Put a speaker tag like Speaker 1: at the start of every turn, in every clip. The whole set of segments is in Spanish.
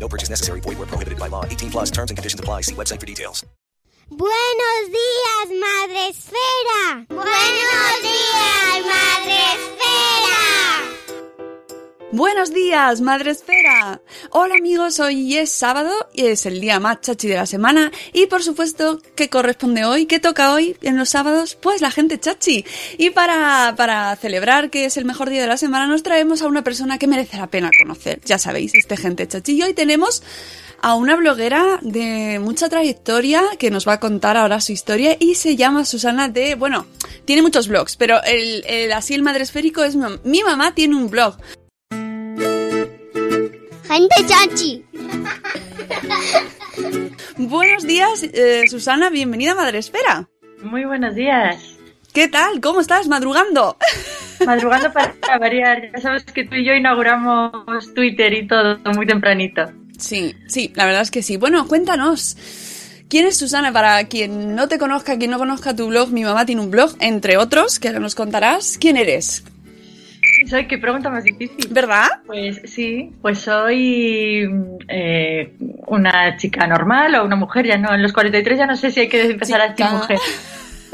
Speaker 1: No purchase necessary. Void where prohibited by law. 18 plus terms and conditions apply. See website for details.
Speaker 2: Buenos días, Madre Esfera. Buenos días, Madre Esfera.
Speaker 3: Buenos días, Madre Esfera. Hola amigos, hoy es sábado y es el día más chachi de la semana y por supuesto, ¿qué corresponde hoy? ¿Qué toca hoy en los sábados? Pues la gente chachi. Y para, para celebrar que es el mejor día de la semana nos traemos a una persona que merece la pena conocer. Ya sabéis, este gente chachi. Y hoy tenemos a una bloguera de mucha trayectoria que nos va a contar ahora su historia y se llama Susana de... Bueno, tiene muchos blogs, pero el, el así el madre esférico es... Mi mamá tiene un blog.
Speaker 2: Gente chachi.
Speaker 3: Buenos días, eh, Susana, bienvenida a Madre Esfera.
Speaker 4: Muy buenos días.
Speaker 3: ¿Qué tal? ¿Cómo estás? ¿Madrugando?
Speaker 4: Madrugando para variar. Ya sabes que tú y yo inauguramos Twitter y todo muy tempranito.
Speaker 3: Sí, sí, la verdad es que sí. Bueno, cuéntanos. ¿Quién es Susana? Para quien no te conozca, quien no conozca tu blog, mi mamá tiene un blog, entre otros, que ahora nos contarás. ¿Quién eres?
Speaker 4: ¿Sabes qué pregunta más difícil?
Speaker 3: ¿Verdad?
Speaker 4: Pues sí, pues soy eh, una chica normal o una mujer, ya no, en los 43 ya no sé si hay que empezar a decir
Speaker 3: Chica.
Speaker 4: mujer.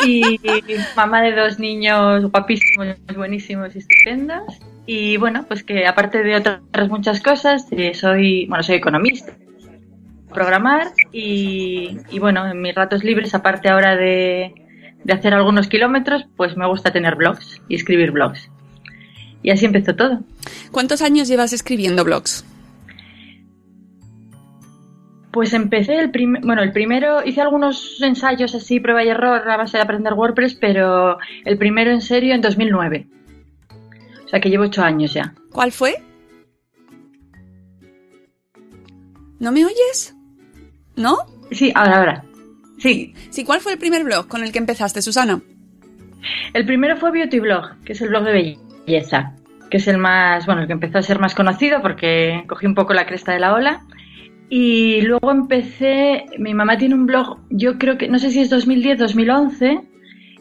Speaker 4: Y mamá de dos niños guapísimos, buenísimos y estupendos. Y bueno, pues que aparte de otras muchas cosas, eh, soy, bueno, soy economista, programar y, y bueno, en mis ratos libres, aparte ahora de, de hacer algunos kilómetros, pues me gusta tener blogs y escribir blogs. Y así empezó todo.
Speaker 3: ¿Cuántos años llevas escribiendo blogs?
Speaker 4: Pues empecé el primer, bueno, el primero hice algunos ensayos así, prueba y error a base de aprender WordPress, pero el primero en serio en 2009. O sea que llevo ocho años ya.
Speaker 3: ¿Cuál fue? ¿No me oyes? ¿No?
Speaker 4: Sí, ahora, ahora. Sí,
Speaker 3: Sí, ¿cuál fue el primer blog con el que empezaste, Susana?
Speaker 4: el primero fue Beauty Blog, que es el blog de belleza, que es el más, bueno, el que empezó a ser más conocido porque cogí un poco la cresta de la ola. Y luego empecé, mi mamá tiene un blog, yo creo que, no sé si es 2010, 2011,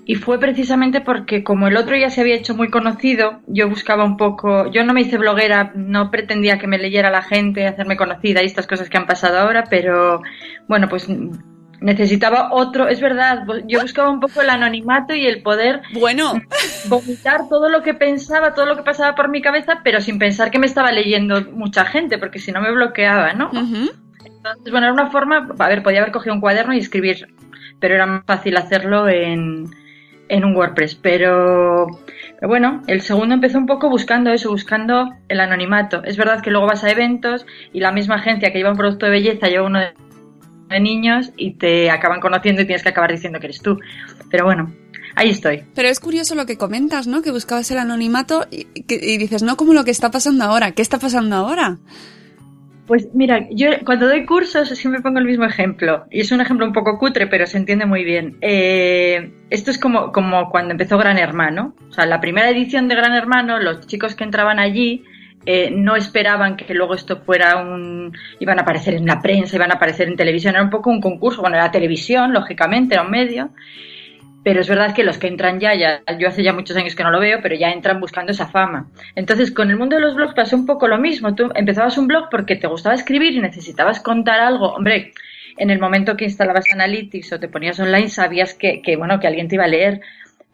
Speaker 4: y fue precisamente porque como el otro ya se había hecho muy conocido, yo buscaba un poco, yo no me hice bloguera, no pretendía que me leyera la gente, hacerme conocida y estas cosas que han pasado ahora, pero bueno, pues necesitaba otro, es verdad, yo buscaba un poco el anonimato y el poder
Speaker 3: Bueno,
Speaker 4: vomitar todo lo que pensaba, todo lo que pasaba por mi cabeza, pero sin pensar que me estaba leyendo mucha gente, porque si no me bloqueaba, ¿no? Entonces, bueno, era una forma, a ver, podía haber cogido un cuaderno y escribir, pero era más fácil hacerlo en, en un WordPress. Pero, pero bueno, el segundo empezó un poco buscando eso, buscando el anonimato. Es verdad que luego vas a eventos y la misma agencia que lleva un producto de belleza lleva uno de, de niños y te acaban conociendo y tienes que acabar diciendo que eres tú. Pero bueno, ahí estoy.
Speaker 3: Pero es curioso lo que comentas, ¿no? Que buscabas el anonimato y, que- y dices, no como lo que está pasando ahora. ¿Qué está pasando ahora?
Speaker 4: Pues mira, yo cuando doy cursos siempre pongo el mismo ejemplo. Y es un ejemplo un poco cutre, pero se entiende muy bien. Eh, esto es como, como cuando empezó Gran Hermano. O sea, la primera edición de Gran Hermano, los chicos que entraban allí eh, no esperaban que luego esto fuera un... iban a aparecer en la prensa, iban a aparecer en televisión. Era un poco un concurso. Bueno, era televisión, lógicamente, era un medio. Pero es verdad que los que entran ya, ya, yo hace ya muchos años que no lo veo, pero ya entran buscando esa fama. Entonces, con el mundo de los blogs pasó un poco lo mismo. Tú empezabas un blog porque te gustaba escribir y necesitabas contar algo. Hombre, en el momento que instalabas Analytics o te ponías online, sabías que, que bueno, que alguien te iba a leer.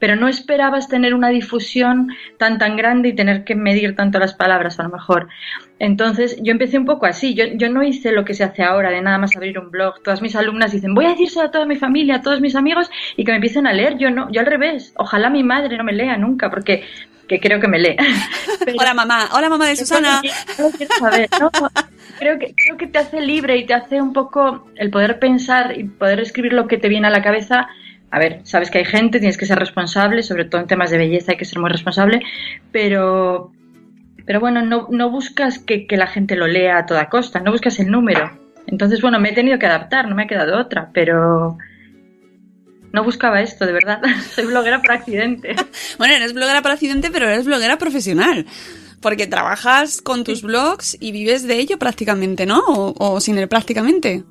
Speaker 4: Pero no esperabas tener una difusión tan tan grande y tener que medir tanto las palabras a lo mejor. Entonces yo empecé un poco así, yo, yo no hice lo que se hace ahora de nada más abrir un blog. Todas mis alumnas dicen, voy a decírselo a toda mi familia, a todos mis amigos y que me empiecen a leer. Yo no, yo al revés. Ojalá mi madre no me lea nunca porque que creo que me lee.
Speaker 3: hola mamá, hola mamá de Susana.
Speaker 4: creo, que, creo que te hace libre y te hace un poco el poder pensar y poder escribir lo que te viene a la cabeza a ver, sabes que hay gente, tienes que ser responsable, sobre todo en temas de belleza hay que ser muy responsable, pero, pero bueno, no, no buscas que, la gente lo lea a toda costa, no buscas el número. Entonces, bueno, me he tenido que adaptar, no me ha quedado otra, pero no buscaba esto, de verdad. Soy bloguera por accidente.
Speaker 3: bueno, eres bloguera por accidente, pero eres bloguera profesional. Porque trabajas con tus blogs y vives de ello prácticamente, ¿no? O, o sin él prácticamente.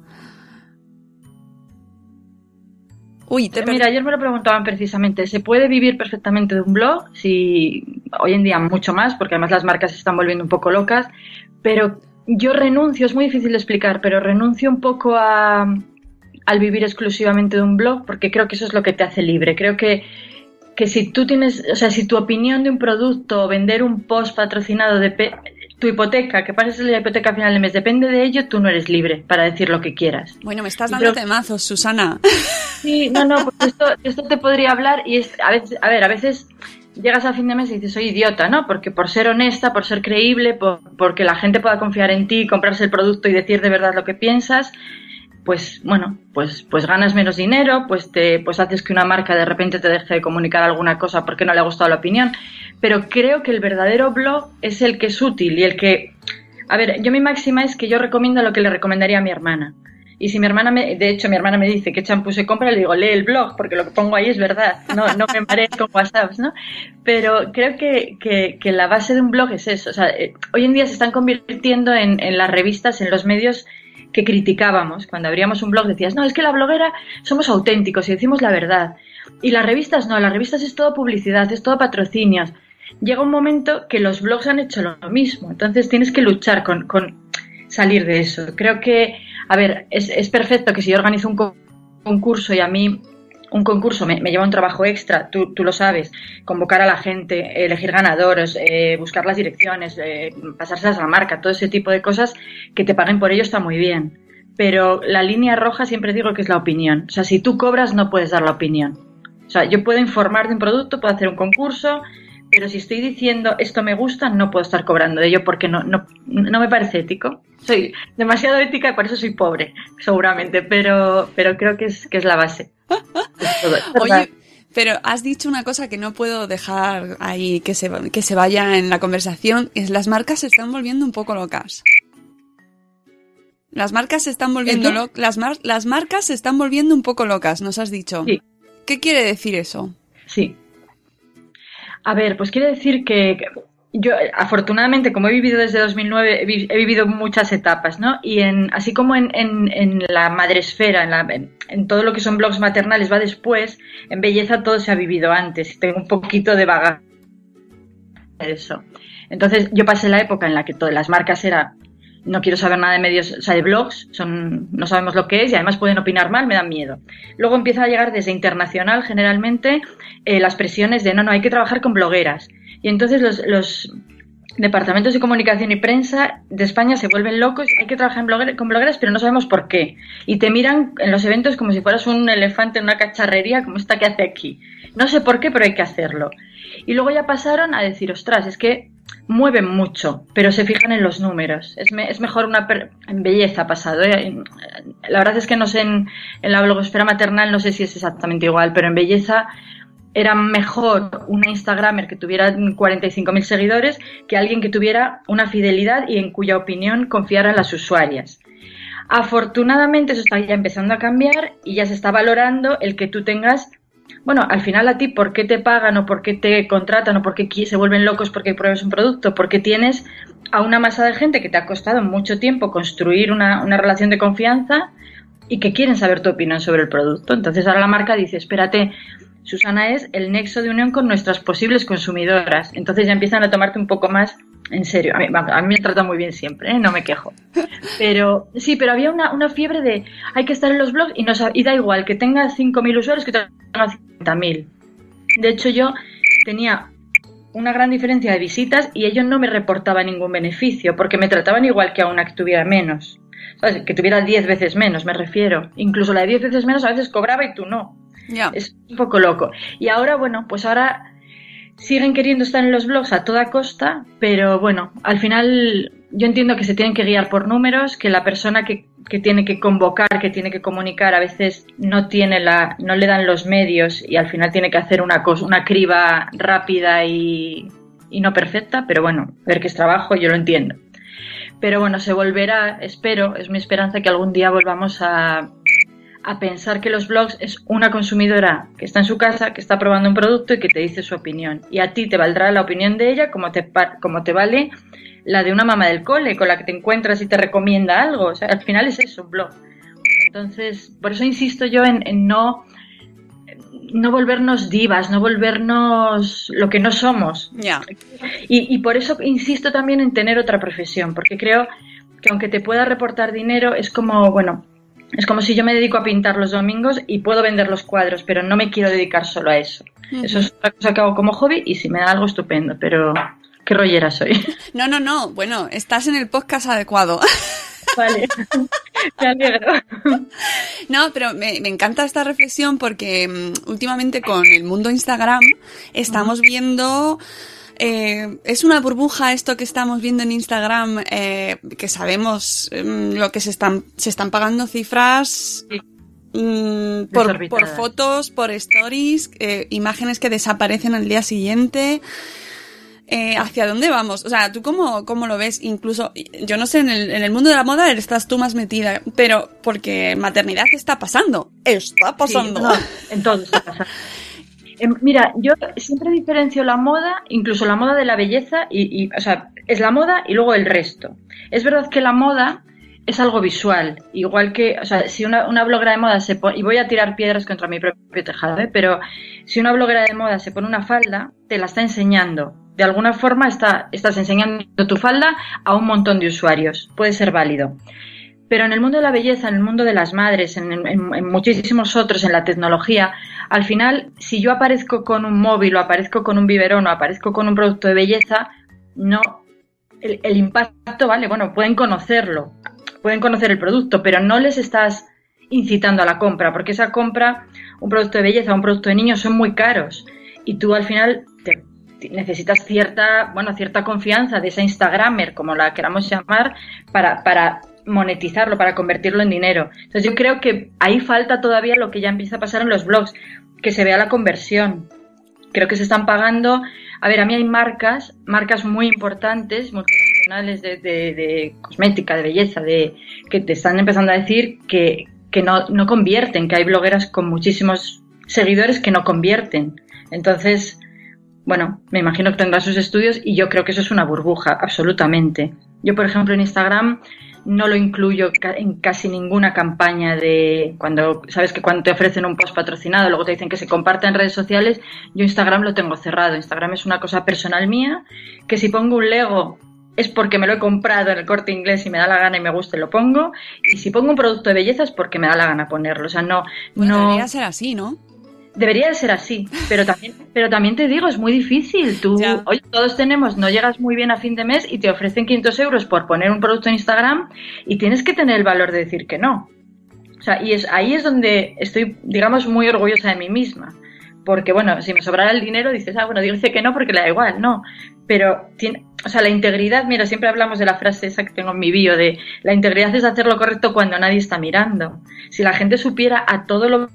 Speaker 4: Uy, Mira, ayer me lo preguntaban precisamente. ¿Se puede vivir perfectamente de un blog? Sí, hoy en día mucho más, porque además las marcas se están volviendo un poco locas. Pero yo renuncio, es muy difícil de explicar, pero renuncio un poco a, al vivir exclusivamente de un blog, porque creo que eso es lo que te hace libre. Creo que, que si tú tienes, o sea, si tu opinión de un producto o vender un post patrocinado de tu hipoteca, que pases la hipoteca a final de mes, depende de ello, tú no eres libre para decir lo que quieras.
Speaker 3: Bueno, me estás dando temazos, Susana.
Speaker 4: Sí, no, no, pues esto, esto te podría hablar y es, a veces, a ver, a veces llegas a fin de mes y dices, soy idiota, ¿no? Porque por ser honesta, por ser creíble, por, porque la gente pueda confiar en ti, comprarse el producto y decir de verdad lo que piensas, pues bueno, pues, pues ganas menos dinero, pues te, pues haces que una marca de repente te deje de comunicar alguna cosa porque no le ha gustado la opinión. Pero creo que el verdadero blog es el que es útil y el que, a ver, yo mi máxima es que yo recomiendo lo que le recomendaría a mi hermana. Y si mi hermana me, de hecho mi hermana me dice qué champú se compra, le digo, lee el blog, porque lo que pongo ahí es verdad, no, no me marees con WhatsApp, ¿no? Pero creo que, que, que, la base de un blog es eso. O sea, eh, hoy en día se están convirtiendo en, en las revistas, en los medios que criticábamos. Cuando abríamos un blog decías, no, es que la bloguera somos auténticos y decimos la verdad. Y las revistas no, las revistas es todo publicidad, es todo patrocinios. Llega un momento que los blogs han hecho lo mismo, entonces tienes que luchar con, salir de eso. Creo que, a ver, es, es perfecto que si yo organizo un concurso y a mí un concurso me, lleva un trabajo extra, tú, tú, lo sabes, convocar a la gente, elegir ganadores, eh, buscar las direcciones, eh, pasárselas a la marca, todo ese tipo de cosas que te paguen por ello está muy bien. Pero la línea roja siempre digo que es la opinión. O sea, si tú cobras no puedes dar la opinión. O sea, yo puedo informar de un producto, puedo hacer un concurso, pero si estoy diciendo esto me gusta, no puedo estar cobrando de ello porque no, no, no me parece ético. Soy demasiado ética y por eso soy pobre, seguramente, pero, pero creo que es, que es la base.
Speaker 3: Oye, pero has dicho una cosa que no puedo dejar ahí que se, que se vaya en la conversación, es las marcas se están volviendo un poco locas. Las marcas se están volviendo locas. Las, las marcas se están volviendo un poco locas, nos has dicho.
Speaker 4: Sí.
Speaker 3: ¿Qué quiere decir eso?
Speaker 4: Sí. A ver, pues quiere decir que yo, afortunadamente, como he vivido desde 2009, he, vivido muchas etapas, ¿no? Y en, así como en, la madresfera, en, la, en, todo lo que son blogs maternales va después, en belleza todo se ha vivido antes. Tengo un poquito de vaga de eso. Entonces, yo pasé la época en la que todas las marcas eran no quiero saber nada de medios, o sea, de blogs, son, no sabemos lo que es y además pueden opinar mal, me dan miedo. Luego empieza a llegar desde internacional generalmente eh, las presiones de no, no, hay que trabajar con blogueras. Y entonces los, departamentos de comunicación y prensa de España se vuelven locos, hay que trabajar con blogueras, pero no sabemos por qué. Y te miran en los eventos como si fueras un elefante en una cacharrería, como esta que hace aquí. No sé por qué, pero hay que hacerlo. Y luego ya pasaron a decir, ostras, es que mueven mucho, pero se fijan en los números. Es, es mejor una... En belleza pasado. ¿eh? La verdad es que no sé, en, en la blogosfera maternal no sé si es exactamente igual, pero en belleza era mejor una Instagramer que tuviera 45.000 seguidores que alguien que tuviera una fidelidad y en cuya opinión confiaran las usuarias. Afortunadamente eso está ya empezando a cambiar y ya se está valorando el que tú tengas, bueno, al final a ti, ¿por qué te pagan o por qué te contratan o por qué se vuelven locos porque pruebas un producto? Porque tienes a una masa de gente que te ha costado mucho tiempo construir una, una relación de confianza y que quieren saber tu opinión sobre el producto. Entonces ahora la marca dice, espérate, Susana es el nexo de unión con nuestras posibles consumidoras. Entonces ya empiezan a tomarte un poco más en serio. A mí, me trata muy bien siempre, ¿eh? no me quejo. Pero sí, pero había una, una fiebre de hay que estar en los blogs y, nos, da igual que tenga 5.000 usuarios que tenga 50.000. De hecho, yo tenía una gran diferencia de visitas y ellos no me reportaban ningún beneficio porque me trataban igual que a una que tuviera menos. Que tuviera 10 veces menos, me refiero. Incluso la de 10 veces menos a veces cobraba y tú no. Es un poco loco. Y ahora, bueno, pues ahora siguen queriendo estar en los blogs a toda costa, pero bueno, al final yo entiendo que se tienen que guiar por números, que la persona que, que tiene que convocar, que tiene que comunicar, a veces no tiene la, no le dan los medios y al final tiene que hacer una cosa, una criba rápida y, y no perfecta, pero bueno, ver que es trabajo, yo lo entiendo. Pero bueno, se volverá, espero, es mi esperanza que algún día volvamos a, a pensar que los blogs es una consumidora que está en su casa, que está probando un producto y que te dice su opinión. Y a ti te valdrá la opinión de ella como te, como te vale la de una mamá del cole con la que te encuentras y te recomienda algo. O sea, al final es eso, un blog. Entonces, por eso insisto yo en, en no, no volvernos divas, no volvernos lo que no somos.
Speaker 3: Ya.
Speaker 4: Y, y por eso insisto también en tener otra profesión, porque creo que aunque te pueda reportar dinero, es como, bueno, es como si yo me dedico a pintar los domingos y puedo vender los cuadros, pero no me quiero dedicar solo a eso. Eso es una cosa que hago como hobby y si me da algo estupendo, pero qué rollera soy.
Speaker 3: No, no, no. Bueno, estás en el podcast adecuado.
Speaker 4: Vale, me alegro.
Speaker 3: No, pero me, me encanta esta reflexión porque mm, últimamente con el mundo Instagram estamos viendo... eh, es una burbuja esto que estamos viendo en Instagram, eh, que sabemos mm, lo que se están, se están pagando cifras mm, por, fotos, por stories, eh, imágenes que desaparecen al día siguiente. Eh, ¿Hacia dónde vamos? O sea, ¿tú cómo, cómo lo ves? Incluso, yo no sé, en el, en el mundo de la moda estás tú más metida, pero porque maternidad está pasando. Está pasando.
Speaker 4: Sí, no, en todo está pasando. Em, Mira, yo siempre diferencio la moda, incluso la moda de la belleza, y, y, o sea, es la moda y luego el resto. Es verdad que la moda es algo visual, igual que, o sea, si una, una bloguera de moda se pone, y voy a tirar piedras contra mi propio tejado, ¿eh? pero si una bloguera de moda se pone una falda, te la está enseñando. De alguna forma está, estás enseñando tu falda a un montón de usuarios. Puede ser válido. Pero en el mundo de la belleza, en el mundo de las madres, en, muchísimos otros, en la tecnología, al final, si yo aparezco con un móvil o aparezco con un biberón o aparezco con un producto de belleza, no. El, impacto, vale, bueno, pueden conocerlo, pueden conocer el producto, pero no les estás incitando a la compra, porque esa compra, un producto de belleza, un producto de niños, son muy caros. Y tú al final necesitas cierta, bueno, cierta confianza de esa Instagramer, como la queramos llamar, para, para monetizarlo, para convertirlo en dinero. Entonces yo creo que ahí falta todavía lo que ya empieza a pasar en los blogs, que se vea la conversión. Creo que se están pagando. A ver, a mí hay marcas, marcas muy importantes, multinacionales de, de- de cosmética, de belleza, de que te están empezando a decir que, que no, no convierten, que hay blogueras con muchísimos seguidores que no convierten. Entonces, bueno, me imagino que tendrá sus estudios y yo creo que eso es una burbuja, absolutamente. Yo, por ejemplo, en Instagram no lo incluyo en casi ninguna campaña de cuando sabes que cuando te ofrecen un post patrocinado luego te dicen que se comparte en redes sociales yo Instagram lo tengo cerrado Instagram es una cosa personal mía que si pongo un Lego es porque me lo he comprado en el corte inglés y me da la gana y me gusta y lo pongo y si pongo un producto de belleza es porque me da la gana ponerlo o sea no
Speaker 3: Bueno,
Speaker 4: no
Speaker 3: debería ser así, ¿no?
Speaker 4: Debería de ser así, pero también, pero también te digo, es muy difícil. Tú, oye, todos tenemos, no llegas muy bien a fin de mes y te ofrecen 500 euros por poner un producto en Instagram y tienes que tener el valor de decir que no. O sea, y es, ahí es donde estoy, digamos, muy orgullosa de mí misma. Porque, bueno, si me sobrara el dinero, dices, ah, bueno, dice que no porque le da igual, no. Pero, tiene, o sea, la integridad, mira, siempre hablamos de la frase esa que tengo en mi bio, de la integridad es hacer lo correcto cuando nadie está mirando. Si la gente supiera a todo lo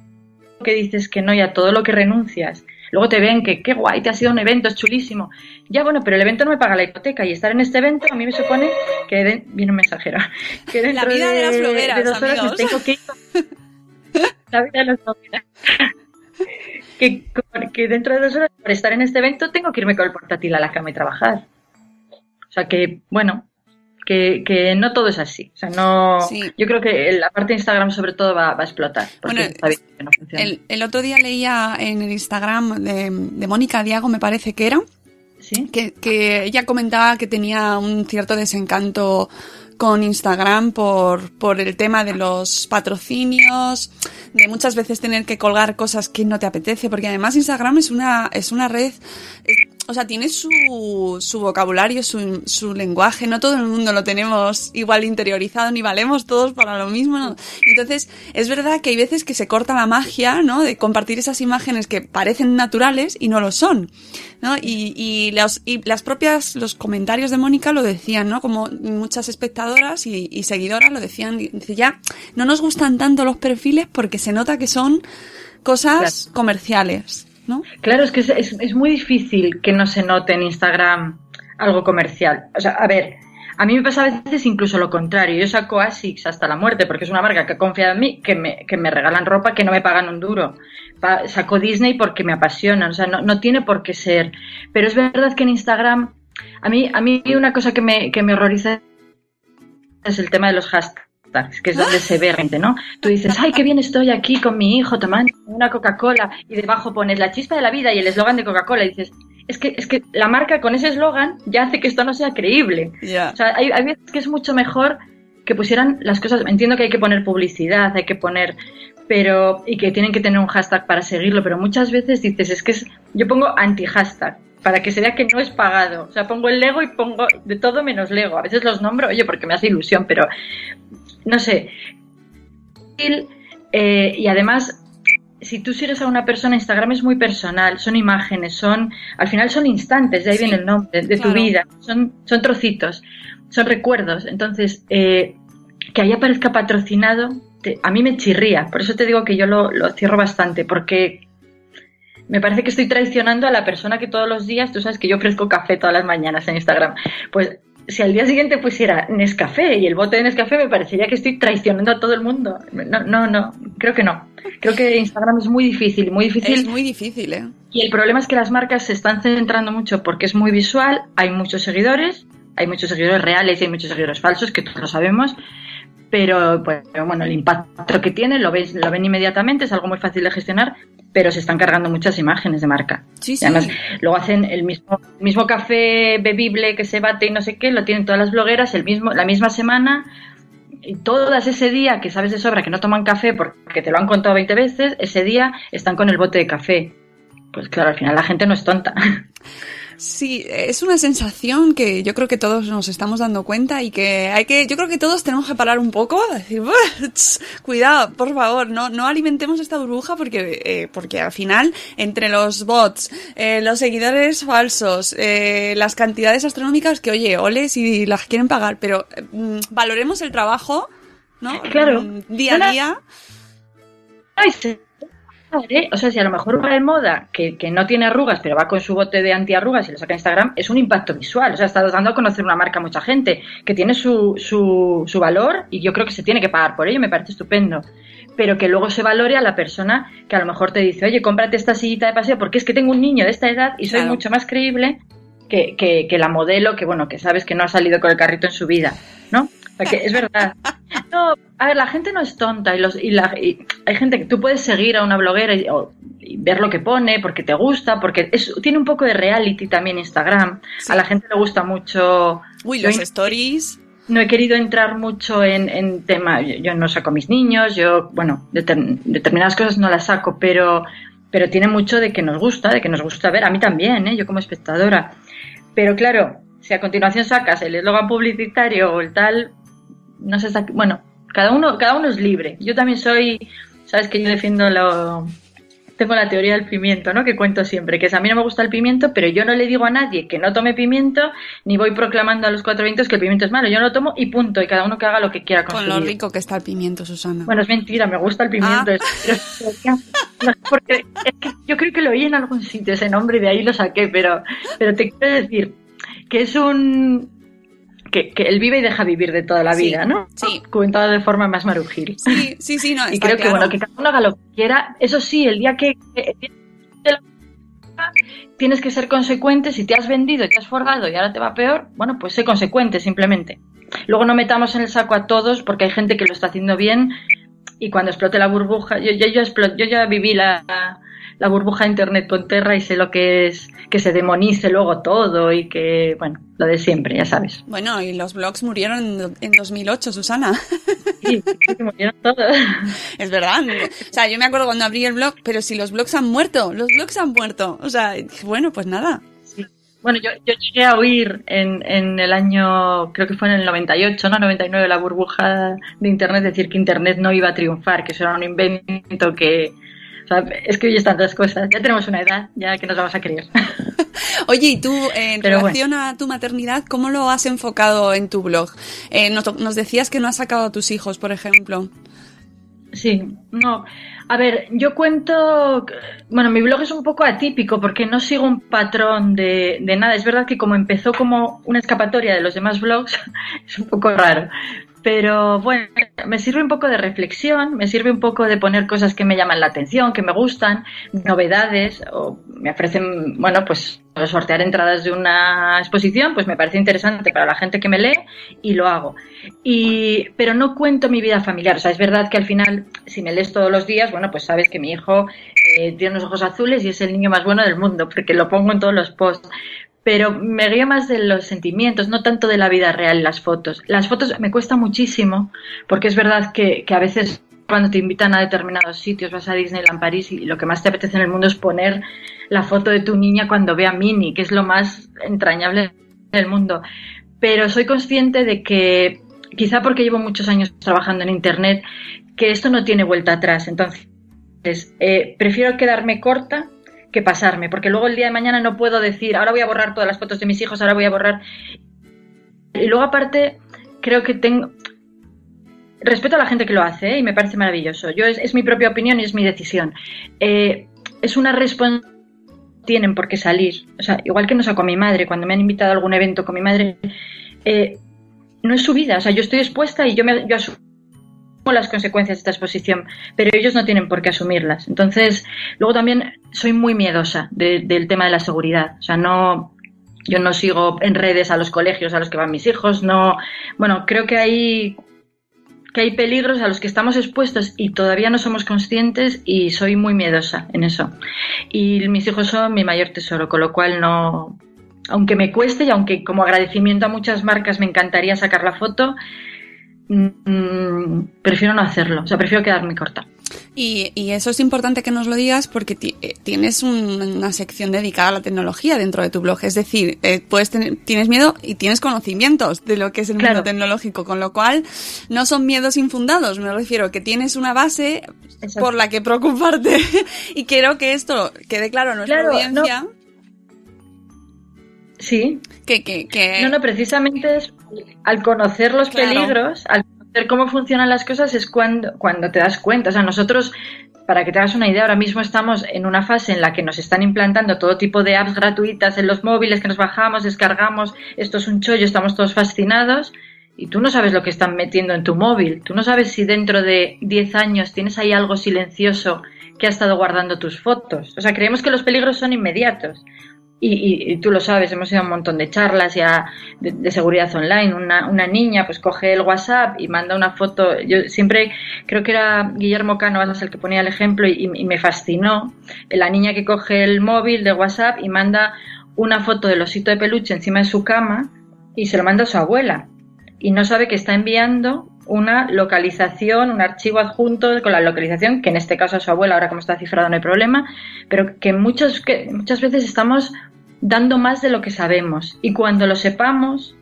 Speaker 4: que dices que no y a todo lo que renuncias. Luego te ven que qué guay, te ha sido un evento, es chulísimo. Ya bueno, pero el evento no me paga la hipoteca y estar en este evento a mí me supone que de- viene un mensajero. Que dentro
Speaker 3: vida de las blogueras,
Speaker 4: de dos horas
Speaker 3: amigos.
Speaker 4: me tengo que ir. La vida de las. Que, que dentro de dos horas, por estar en este evento, tengo que irme con el portátil a la cama y trabajar. O sea que, bueno, que, que no todo es así. O sea, no.
Speaker 3: Sí.
Speaker 4: Yo creo que la parte de Instagram, sobre todo, va, va a explotar. Porque
Speaker 3: Bueno,
Speaker 4: está bien que no funcione.
Speaker 3: El, el otro día leía en el Instagram de, de Mónica Diago, me parece que era,
Speaker 4: ¿Sí?
Speaker 3: que, que ella comentaba que tenía un cierto desencanto con Instagram por, por el tema de los patrocinios, de muchas veces tener que colgar cosas que no te apetece, porque además Instagram es una, es una red, o sea, tiene su, su vocabulario, su, su lenguaje, no todo el mundo lo tenemos igual interiorizado, ni valemos todos para lo mismo. Entonces, es verdad que hay veces que se corta la magia, ¿no? De compartir esas imágenes que parecen naturales y no lo son, ¿no? Y, y, los, y las propias, los comentarios de Mónica lo decían, ¿no? Como muchas espectadoras y, y seguidoras lo decían, dice, ya, no nos gustan tanto los perfiles porque se nota que son cosas comerciales.
Speaker 4: Claro, es que es, es, es, muy difícil que no se note en Instagram algo comercial. O sea, a ver, a mí me pasa a veces incluso lo contrario. Yo saco ASICS hasta la muerte porque es una marca que ha confiado en mí, que me, que me regalan ropa que no me pagan un duro. Saco Disney porque me apasiona, o sea, no, no, tiene por qué ser. Pero es verdad que en Instagram, a mí, a mí una cosa que me, que me horroriza es el tema de los hashtags que es donde se ve gente, ¿no? Tú dices, ay, qué bien estoy aquí con mi hijo tomando una Coca-Cola y debajo pones la chispa de la vida y el eslogan de Coca-Cola y dices, es que, es que la marca con ese eslogan ya hace que esto no sea creíble.
Speaker 3: Yeah.
Speaker 4: O sea, hay, hay veces que es mucho mejor que pusieran las cosas, entiendo que hay que poner publicidad, hay que poner pero y que tienen que tener un hashtag para seguirlo, pero muchas veces dices, es que es, yo pongo anti-hashtag para que se vea que no es pagado. O sea, pongo el Lego y pongo de todo menos Lego. A veces los nombro, oye, porque me hace ilusión, pero no sé. Eh, y además, si tú sigues a una persona, Instagram es muy personal, son imágenes, son, al final son instantes, de ahí sí, viene el nombre, de claro. tu vida, son, son trocitos, son recuerdos. Entonces, eh, que ahí aparezca patrocinado, te, a mí me chirría, por eso te digo que yo lo, lo cierro bastante, porque me parece que estoy traicionando a la persona que todos los días, tú sabes que yo ofrezco café todas las mañanas en Instagram, pues si al día siguiente pusiera Nescafé y el bote de Nescafé me parecería que estoy traicionando a todo el mundo. No, no, no, creo que no. Creo que Instagram es muy difícil, muy difícil.
Speaker 3: Es muy difícil, ¿eh?
Speaker 4: Y el problema es que las marcas se están centrando mucho porque es muy visual, hay muchos seguidores, hay muchos seguidores reales y hay muchos seguidores falsos, que todos lo sabemos, pero pues, bueno, el impacto que tiene lo, ves, lo ven inmediatamente, es algo muy fácil de gestionar, pero se están cargando muchas imágenes de marca.
Speaker 3: Sí, sí.
Speaker 4: Y además, luego hacen el mismo, el mismo café bebible que se bate y no sé qué, lo tienen todas las blogueras el mismo, la misma semana, y todas ese día que sabes de sobra que no toman café porque te lo han contado 20 veces, ese día están con el bote de café. Pues claro, al final la gente no es tonta.
Speaker 3: Sí, es una sensación que yo creo que todos nos estamos dando cuenta y que hay que, yo creo que todos tenemos que parar un poco, decir, cuidado, por favor, no, no alimentemos esta burbuja porque, eh, porque al final, entre los bots, eh, los seguidores falsos, eh, las cantidades astronómicas que, oye, ole si las quieren pagar, pero mm, valoremos el trabajo, ¿no?
Speaker 4: Claro.
Speaker 3: Día a día.
Speaker 4: Ay, sí. O sea, si a lo mejor va de moda que, que, no tiene arrugas, pero va con su bote de antiarrugas y lo saca en Instagram, es un impacto visual. O sea, está dando a conocer una marca a mucha gente que tiene su, su, su valor y yo creo que se tiene que pagar por ello, me parece estupendo. Pero que luego se valore a la persona que a lo mejor te dice, oye, cómprate esta sillita de paseo porque es que tengo un niño de esta edad y soy claro. mucho más creíble que, que, que la modelo que, bueno, que sabes que no ha salido con el carrito en su vida, ¿no? Porque es verdad. No, a ver, la gente no es tonta y, los, y, la, y hay gente que tú puedes seguir a una bloguera y, o, y, ver lo que pone porque te gusta, porque es, tiene un poco de reality también Instagram. Sí. A la gente le gusta mucho.
Speaker 3: Uy, los stories.
Speaker 4: No he querido entrar mucho en, en tema. Yo, yo, no saco a mis niños, yo, bueno, determ, determinadas cosas no las saco, pero, pero tiene mucho de que nos gusta, de que nos gusta ver. A mí también, ¿eh? yo como espectadora. Pero claro, si a continuación sacas el eslogan publicitario o el tal, no sé hasta bueno, cada uno, cada uno es libre. Yo también soy, sabes que yo defiendo lo, tengo la teoría del pimiento, ¿no? Que cuento siempre, que es a mí no me gusta el pimiento, pero yo no le digo a nadie que no tome pimiento, ni voy proclamando a los cuatro vientos que el pimiento es malo. Yo no lo tomo y punto, y cada uno que haga lo que quiera con,
Speaker 3: con lo rico que está el pimiento, Susana.
Speaker 4: Bueno, es mentira, me gusta el pimiento. Ah. Pero, porque es que yo creo que lo oí en algún sitio ese nombre y de ahí lo saqué, pero, pero te quiero decir que es un que, que, él vive y deja vivir de toda la vida,
Speaker 3: sí,
Speaker 4: ¿no?
Speaker 3: Sí.
Speaker 4: Comentado de forma más marujil.
Speaker 3: Sí, sí, sí, no,
Speaker 4: Y creo
Speaker 3: claro.
Speaker 4: que, bueno, que cada uno haga lo que quiera. Eso sí, el día que, que tienes que ser consecuente. Si te has vendido y te has forgado y ahora te va peor, bueno, pues sé consecuente simplemente. Luego no metamos en el saco a todos porque hay gente que lo está haciendo bien y cuando explote la burbuja, yo, yo, yo, explot, yo ya viví la, la burbuja de internet Ponterra y sé lo que es que se demonice luego todo y que, bueno, lo de siempre, ya sabes.
Speaker 3: Bueno, y los blogs murieron en 2008, Susana.
Speaker 4: Sí, sí, murieron todos.
Speaker 3: Es verdad. O sea, yo me acuerdo cuando abrí el blog, pero si los blogs han muerto, los blogs han muerto. O sea, bueno, pues nada.
Speaker 4: Bueno, yo, yo llegué a oír en, en el año, creo que fue en el 98, ¿no? 99, la burbuja de Internet, decir que Internet no iba a triunfar, que eso era un invento que... O sea, es que oyes tantas cosas. Ya tenemos una edad, ya que nos vamos a creer.
Speaker 3: Oye, y tú, en relación a tu maternidad, ¿cómo lo has enfocado en tu blog? Eh, nos, nos decías que no has sacado a tus hijos, por ejemplo.
Speaker 4: Sí, no. A ver, yo cuento, bueno, mi blog es un poco atípico porque no sigo un patrón de, de, nada. Es verdad que como empezó como una escapatoria de los demás blogs, es un poco raro. Pero bueno, me sirve un poco de reflexión, me sirve un poco de poner cosas que me llaman la atención, que me gustan, novedades, o me ofrecen, bueno, pues sortear entradas de una exposición, pues me parece interesante para la gente que me lee y lo hago. Y, pero no cuento mi vida familiar. O sea, es verdad que al final, si me lees todos los días, bueno, pues sabes que mi hijo eh, tiene unos ojos azules y es el niño más bueno del mundo, porque lo pongo en todos los posts pero me guío más de los sentimientos, no tanto de la vida real, las fotos. Las fotos me cuesta muchísimo, porque es verdad que, que, a veces cuando te invitan a determinados sitios, vas a Disneyland París y lo que más te apetece en el mundo es poner la foto de tu niña cuando ve a Minnie, que es lo más entrañable del mundo. Pero soy consciente de que, quizá porque llevo muchos años trabajando en Internet, que esto no tiene vuelta atrás. Entonces, eh, prefiero quedarme corta que pasarme, porque luego el día de mañana no puedo decir, ahora voy a borrar todas las fotos de mis hijos, ahora voy a borrar. Y luego aparte, creo que tengo... Respeto a la gente que lo hace ¿eh? y me parece maravilloso. Yo es, es, mi propia opinión y es mi decisión. Eh, es una responsabilidad tienen por qué salir. O sea, igual que no saco a mi madre, cuando me han invitado a algún evento con mi madre, eh, no es su vida. O sea, yo estoy expuesta y yo, me, yo asumo las consecuencias de esta exposición, pero ellos no tienen por qué asumirlas. Entonces, luego también soy muy miedosa de, del tema de la seguridad. O sea, no, yo no sigo en redes a los colegios a los que van mis hijos, no, bueno, creo que hay que hay peligros a los que estamos expuestos y todavía no somos conscientes y soy muy miedosa en eso. Y mis hijos son mi mayor tesoro, con lo cual no, aunque me cueste y aunque como agradecimiento a muchas marcas me encantaría sacar la foto, mmm, prefiero no hacerlo, o sea, prefiero quedarme corta.
Speaker 3: Y, y, eso es importante que nos lo digas porque tienes un, una sección dedicada a la tecnología dentro de tu blog. Es decir, eh, puedes tener, tienes miedo y tienes conocimientos de lo que es el claro. mundo tecnológico, con lo cual no son miedos infundados. Me refiero que tienes una base Exacto. por la que preocuparte. y quiero que esto quede claro a nuestra
Speaker 4: claro,
Speaker 3: audiencia.
Speaker 4: No. Sí.
Speaker 3: Que, que, que...
Speaker 4: No, no, precisamente es al conocer los claro. peligros, al conocer cómo funcionan las cosas es cuando, cuando te das cuenta. O sea, nosotros, para que te hagas una idea, ahora mismo estamos en una fase en la que nos están implantando todo tipo de apps gratuitas en los móviles que nos bajamos, descargamos, esto es un chollo, estamos todos fascinados. Y tú no sabes lo que están metiendo en tu móvil. Tú no sabes si dentro de 10 años tienes ahí algo silencioso que ha estado guardando tus fotos. O sea, creemos que los peligros son inmediatos. Y, y, y, tú lo sabes, hemos ido a un montón de charlas ya de, seguridad online. Una, una, niña pues coge el WhatsApp y manda una foto. Yo siempre creo que era Guillermo Cánovas el que ponía el ejemplo y, y, me fascinó. La niña que coge el móvil de WhatsApp y manda una foto del osito de peluche encima de su cama y se lo manda a su abuela. Y no sabe que está enviando una localización, un archivo adjunto con la localización, que en este caso a su abuela, ahora como está cifrado no hay problema, pero que, muchos, que muchas veces estamos dando más de lo que sabemos y cuando lo sepamos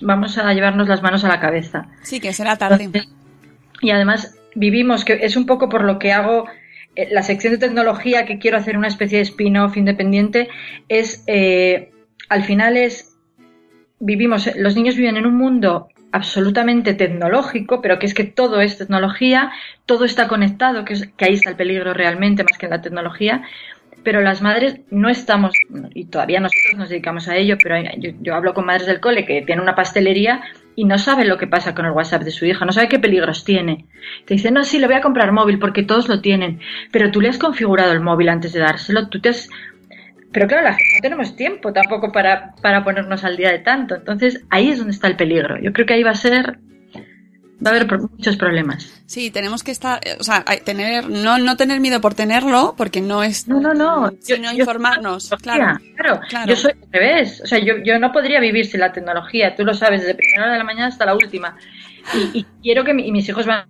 Speaker 4: vamos a llevarnos las manos a la cabeza.
Speaker 3: Sí, que será tarde.
Speaker 4: Entonces, y además vivimos, que es un poco por lo que hago eh, la sección de tecnología, que quiero hacer una especie de spin-off independiente, es, eh, al final es, vivimos, los niños viven en un mundo absolutamente tecnológico, pero que es que todo es tecnología, todo está conectado, que, es, que ahí está el peligro realmente más que en la tecnología, pero las madres no estamos, y todavía nosotros nos dedicamos a ello, pero yo, yo, hablo con madres del cole que tienen una pastelería y no saben lo que pasa con el WhatsApp de su hija, no sabe qué peligros tiene. Te dicen, no, sí, le voy a comprar móvil porque todos lo tienen, pero tú le has configurado el móvil antes de dárselo, tú te has... Pero claro, la gente no tenemos tiempo tampoco para, para ponernos al día de tanto. Entonces ahí es donde está el peligro. Yo creo que ahí va a ser va a haber muchos problemas.
Speaker 3: Sí, tenemos que estar, eh, o sea, tener, no, no tener miedo por tenerlo, porque no es,
Speaker 4: No, no, no.
Speaker 3: sino
Speaker 4: Yo- yo-
Speaker 3: informarnos, claro.
Speaker 4: Claro,
Speaker 3: Claro.
Speaker 4: yo soy al revés. O sea, yo, yo no podría vivir sin la tecnología, tú lo sabes, desde primera hora de la mañana hasta la última. Y, y quiero que mi- y mis hijos van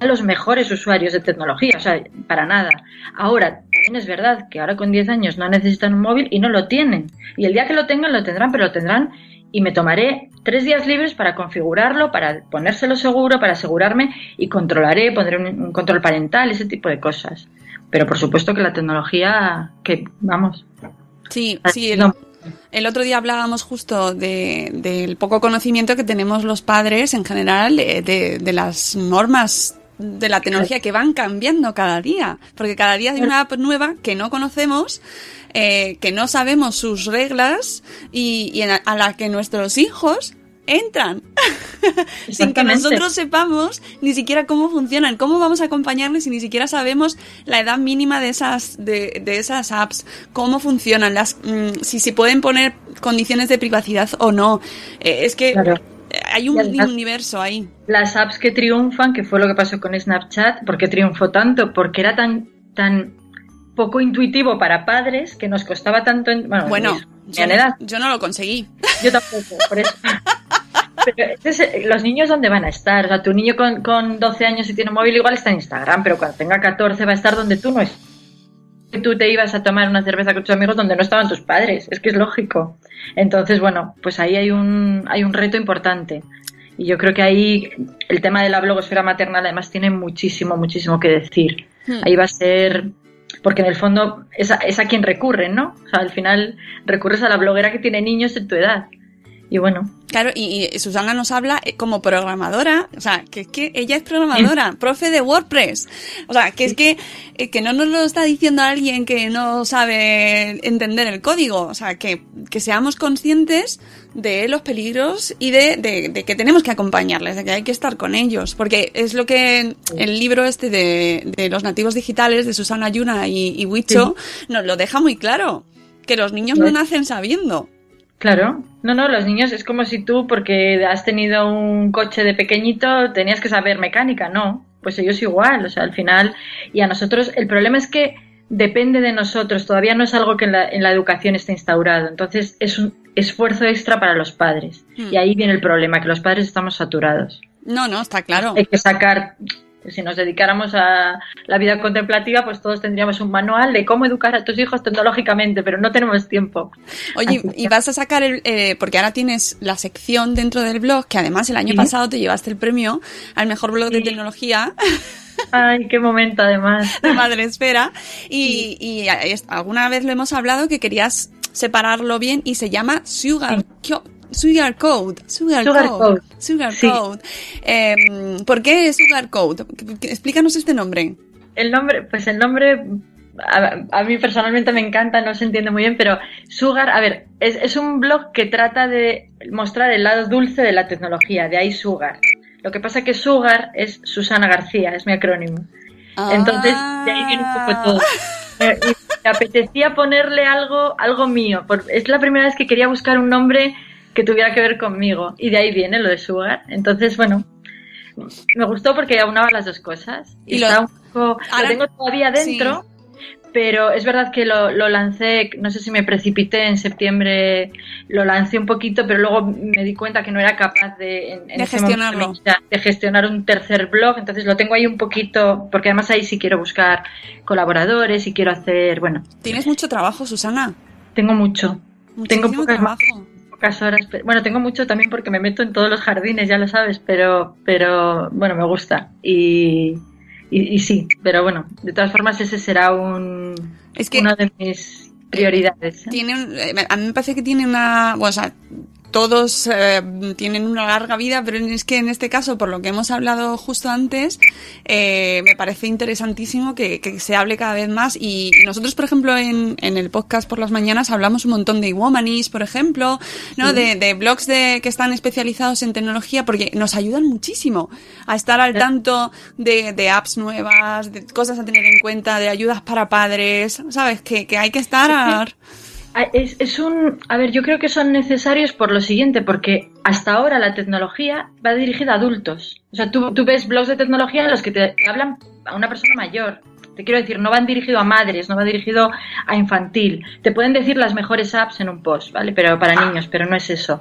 Speaker 4: a los mejores usuarios de tecnología, o sea, para nada. Ahora, es verdad que ahora con 10 años no necesitan un móvil y no lo tienen. Y el día que lo tengan, lo tendrán, pero lo tendrán y me tomaré tres días libres para configurarlo, para ponérselo seguro, para asegurarme y controlaré, pondré un, un control parental, ese tipo de cosas. Pero por supuesto que la tecnología, que vamos,
Speaker 3: Sí, sí, el, otro día hablábamos justo de, del poco conocimiento que tenemos los padres en general eh, de, de las normas de la tecnología que van cambiando cada día, porque cada día hay una app nueva que no conocemos, eh, que no sabemos sus reglas y, y a, la que nuestros hijos entran sin que nosotros sepamos ni siquiera cómo funcionan, cómo vamos a acompañarles si ni siquiera sabemos la edad mínima de esas de, de esas apps, cómo funcionan, las mm, si se pueden poner condiciones de privacidad o no. Eh, es que
Speaker 4: Claro.
Speaker 3: Eh, hay un
Speaker 4: además-
Speaker 3: universo ahí.
Speaker 4: las apps que triunfan, que fue lo que pasó con Snapchat, ¿por qué triunfó tanto? Porque era tan, tan poco intuitivo para padres que nos costaba tanto. en- bueno,
Speaker 3: Bueno, yo,
Speaker 4: edad,
Speaker 3: no- yo no lo conseguí.
Speaker 4: yo tampoco, por eso. Pero entonces, los niños, ¿dónde van a estar? O sea, tu niño con, con 12 años y tiene un móvil igual está en Instagram, pero cuando tenga 14 va a estar donde tú no estás. Tú te ibas a tomar una cerveza con tus amigos donde no estaban tus padres, es que es lógico. Entonces, bueno, pues ahí hay un, hay un reto importante. Y yo creo que ahí el tema de la blogosfera maternal además tiene muchísimo, muchísimo que decir.
Speaker 3: Hmm.
Speaker 4: Ahí va a ser, porque en el fondo es a, es a quien recurren, ¿no? O sea, al final recurres a la bloguera que tiene niños en tu edad. Y bueno,
Speaker 3: Claro, y, y Susana nos habla eh, como programadora, o sea, que es que ella es programadora, profe de WordPress. O sea, que es que, eh, que no nos lo está diciendo alguien que no sabe entender el código. O sea, que, que seamos conscientes de los peligros y de, de- de que tenemos que acompañarles, de que hay que estar con ellos. Porque es lo que el libro este de, de los nativos digitales de Susana Yuna y, y Huicho nos lo deja muy claro. Que los niños no nacen sabiendo.
Speaker 4: Claro, no, no, los niños es como si tú, porque has tenido un coche de pequeñito, tenías que saber mecánica, no, pues ellos igual, o sea, al final, y a nosotros, el problema es que depende de nosotros, todavía no es algo que en la, en la educación esté instaurado, entonces es un esfuerzo extra para los padres,
Speaker 3: Hmm.
Speaker 4: y ahí viene el problema, que los padres estamos saturados.
Speaker 3: No, no, está claro.
Speaker 4: Hay que sacar, si nos dedicáramos a la vida contemplativa, pues todos tendríamos un manual de cómo educar a tus hijos tecnológicamente, pero no tenemos tiempo.
Speaker 3: Oye,
Speaker 4: que-
Speaker 3: y vas a sacar el, eh, porque ahora tienes la sección dentro del blog, que además el año
Speaker 4: Sí.
Speaker 3: pasado te llevaste el premio al mejor blog de
Speaker 4: Sí.
Speaker 3: tecnología
Speaker 4: Ay, qué momento además.
Speaker 3: de Madre Esfera. Y, alguna vez lo hemos hablado que querías separarlo bien y se llama Sugar, Co- Sugar Code. Sugar,
Speaker 4: Sugar
Speaker 3: Code.
Speaker 4: Code.
Speaker 3: Sugar
Speaker 4: Sí.
Speaker 3: Code. Eh, ¿Por qué Sugar Code? Explícanos este nombre.
Speaker 4: El nombre, pues el nombre a, a mí personalmente me encanta, no se entiende muy bien, pero Sugar, a ver, es, es un blog que trata de mostrar el lado dulce de la tecnología, de ahí Sugar. Lo que pasa que Sugar es Susana García, es mi acrónimo. Entonces, de ahí viene un poco
Speaker 3: Ah.
Speaker 4: todo. Eh, me apetecía ponerle algo, algo mío. por- es la primera vez que quería buscar un nombre que tuviera que ver conmigo. Y de ahí viene lo de Sugar. Entonces, bueno, me gustó porque aunaba las dos cosas. Y,
Speaker 3: Y lo-
Speaker 4: está un poco.
Speaker 3: Ahora-
Speaker 4: lo tengo todavía dentro. Pero es verdad que lo, lo lancé, no sé si me precipité en septiembre, lo lancé un poquito, pero luego me di cuenta que no era capaz de, en- en
Speaker 3: De
Speaker 4: ese momento
Speaker 3: gestionarlo.
Speaker 4: de gestionar un tercer blog, entonces lo tengo ahí un poquito, porque además ahí sí quiero buscar colaboradores y quiero hacer, bueno,
Speaker 3: Tienes mucho trabajo, Susana.
Speaker 4: tengo mucho,
Speaker 3: Muchísimo
Speaker 4: tengo pocas,
Speaker 3: trabajo.
Speaker 4: Pocas horas, pero- bueno, tengo mucho también porque me meto en todos los jardines, ya lo sabes, pero, pero bueno, me gusta y, y, y sí, pero bueno, de todas formas ese será un,
Speaker 3: Es que
Speaker 4: una de mis prioridades. ¿eh?
Speaker 3: tiene un- eh, a mí me parece que tiene una bueno, o sea, todos eh, tienen una larga vida pero es que en este caso por lo que hemos hablado justo antes eh, me parece interesantísimo que, que se hable cada vez más. Y nosotros por ejemplo en, en el podcast por las mañanas hablamos un montón de Womanis por ejemplo no de, de blogs de que están especializados en tecnología porque nos ayudan muchísimo a estar al tanto de, de apps nuevas de cosas a tener en cuenta de ayudas para padres sabes que, que hay que estar
Speaker 4: Es, es un. A ver, yo creo que son necesarios por lo siguiente, porque hasta ahora la tecnología va dirigida a adultos. O sea, tú, tú ves blogs de tecnología en los que te, te hablan a una persona mayor. Te quiero decir, no van dirigido a madres, no va dirigido a infantil. Te pueden decir las mejores apps en un post, ¿vale? Pero para niños, pero no es eso.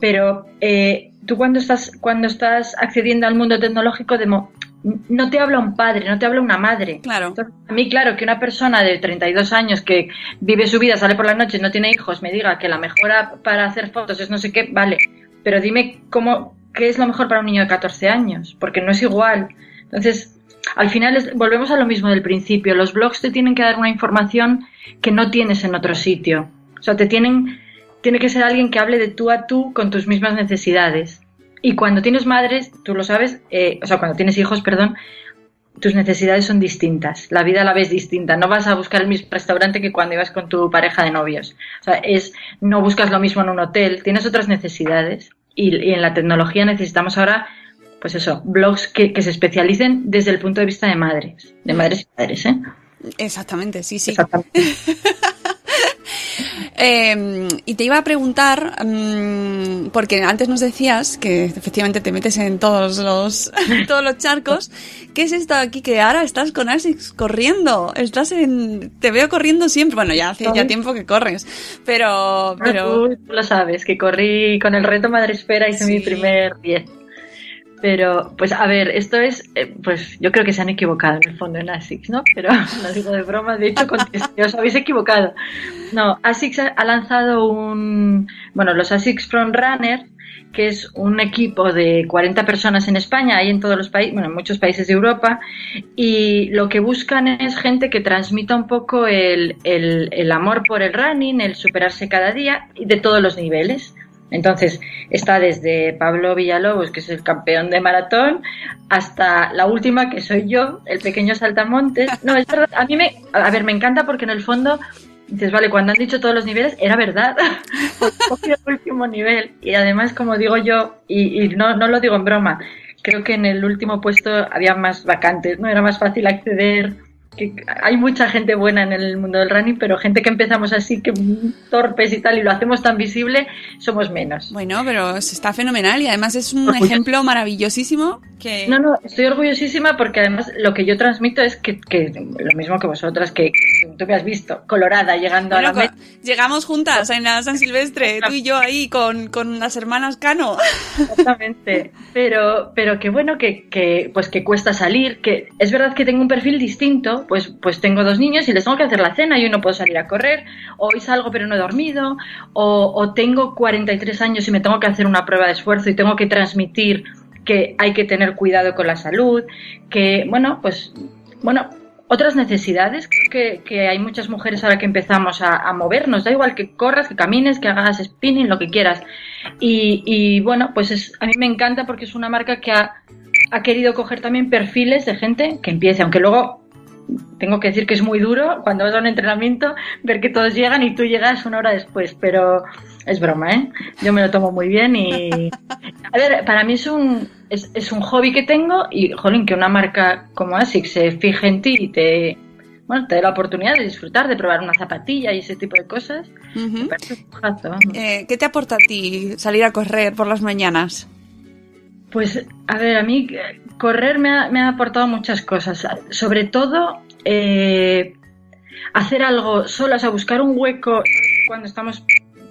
Speaker 4: Pero eh, tú cuando estás, cuando estás accediendo al mundo tecnológico, de mo- no te habla un padre, no te habla una madre.
Speaker 3: Claro.
Speaker 4: Entonces, a mí, claro, que una persona de 32 años que vive su vida, sale por la noche, no tiene hijos, me diga que la mejor app para hacer fotos es no sé qué, vale. Pero dime cómo, qué es lo mejor para un niño de 14 años, porque no es igual. Entonces, al final es- volvemos a lo mismo del principio. Los blogs te tienen que dar una información que no tienes en otro sitio. O sea, te tienen, tiene que ser alguien que hable de tú a tú con tus mismas necesidades. Y cuando tienes madres, tú lo sabes, eh, o sea, cuando tienes hijos, perdón, tus necesidades son distintas. La vida la ves distinta. No vas a buscar el mismo restaurante que cuando ibas con tu pareja de novios. O sea, es, no buscas lo mismo en un hotel. Tienes otras necesidades. Y, y en la tecnología necesitamos ahora, pues eso, blogs que, que se especialicen desde el punto de vista de madres. De madres y padres, ¿eh?
Speaker 3: Exactamente, sí, sí.
Speaker 4: Exactamente.
Speaker 3: Eh, y te iba a preguntar, mm, porque antes nos decías que efectivamente te metes en todos los, todos los charcos. ¿Qué es esto aquí que ahora estás con Asics corriendo? Estás en, te veo corriendo siempre. Bueno, ya hace ya tiempo que corres, pero, pero,
Speaker 4: Tú, tú lo sabes, que corrí con el reto Madresfera, hice
Speaker 3: Sí.
Speaker 4: mi primer 10. Pero, pues a ver, esto es, eh, pues yo creo que se han equivocado en el fondo en ASICS, ¿no? Pero lo digo de broma, de hecho, contesté, os habéis equivocado. No, ASICS ha, lanzado un, bueno, los ASICS Front Runner, que es un equipo de 40 personas en España, hay en todos los países, bueno, en muchos países de Europa, y lo que buscan es gente que transmita un poco el, el, el amor por el running, el superarse cada día, de todos los niveles. Entonces, está desde Pablo Villalobos, que es el campeón de maratón, hasta la última, que soy yo, el pequeño saltamontes. No, es verdad, a mí me, a ver, me encanta porque en el fondo dices, vale, cuando han dicho todos los niveles, era verdad. Porque el último nivel. Y además, como digo yo, y, y no, no lo digo en broma, creo que en el último puesto había más vacantes, ¿no? Era más fácil acceder. Que hay mucha gente buena en el mundo del running, pero gente que empezamos así, que torpes y tal, y lo hacemos tan visible, somos menos.
Speaker 3: bueno, pero está fenomenal y además es un ejemplo maravillosísimo que,
Speaker 4: No, no, estoy orgullosísima porque además lo que yo transmito es que, que lo mismo que vosotras, que tú me has visto, colorada, llegando
Speaker 3: Bueno,
Speaker 4: a la meta.
Speaker 3: llegamos juntas en la San Silvestre, tú y yo ahí con, con las hermanas Cano.
Speaker 4: Exactamente. Pero, pero que bueno, que, que, pues que cuesta salir, que es verdad que tengo un perfil distinto, pues, pues tengo dos niños y les tengo que hacer la cena y hoy no puedo salir a correr, o hoy salgo pero no he dormido, o, tengo 43 años y me tengo que hacer una prueba de esfuerzo y tengo que transmitir que hay que tener cuidado con la salud, que bueno, pues bueno, otras necesidades que, hay muchas mujeres ahora que empezamos a, a movernos, da igual que corras, que camines, que hagas spinning, lo que quieras. Y, y, bueno, pues es, a mí me encanta porque es una marca que ha, ha querido coger también perfiles de gente que empiece, aunque luego tengo que decir que es muy duro cuando vas a un entrenamiento ver que todos llegan y tú llegas una hora después, pero es broma, ¿eh? Yo me lo tomo muy bien y... A ver, para mí es un, es, es un hobby que tengo y, jolín, que una marca como ASICS se fije en ti y te, bueno, te dé la oportunidad de disfrutar, de probar una zapatilla y ese tipo de cosas, me parece un.
Speaker 3: Eh, ¿Qué te aporta a ti salir a correr por las mañanas?
Speaker 4: Pues, a ver, a mí correr me ha, me ha aportado muchas cosas. Sobre todo, eh, hacer algo sola, o sea, buscar un hueco cuando estamos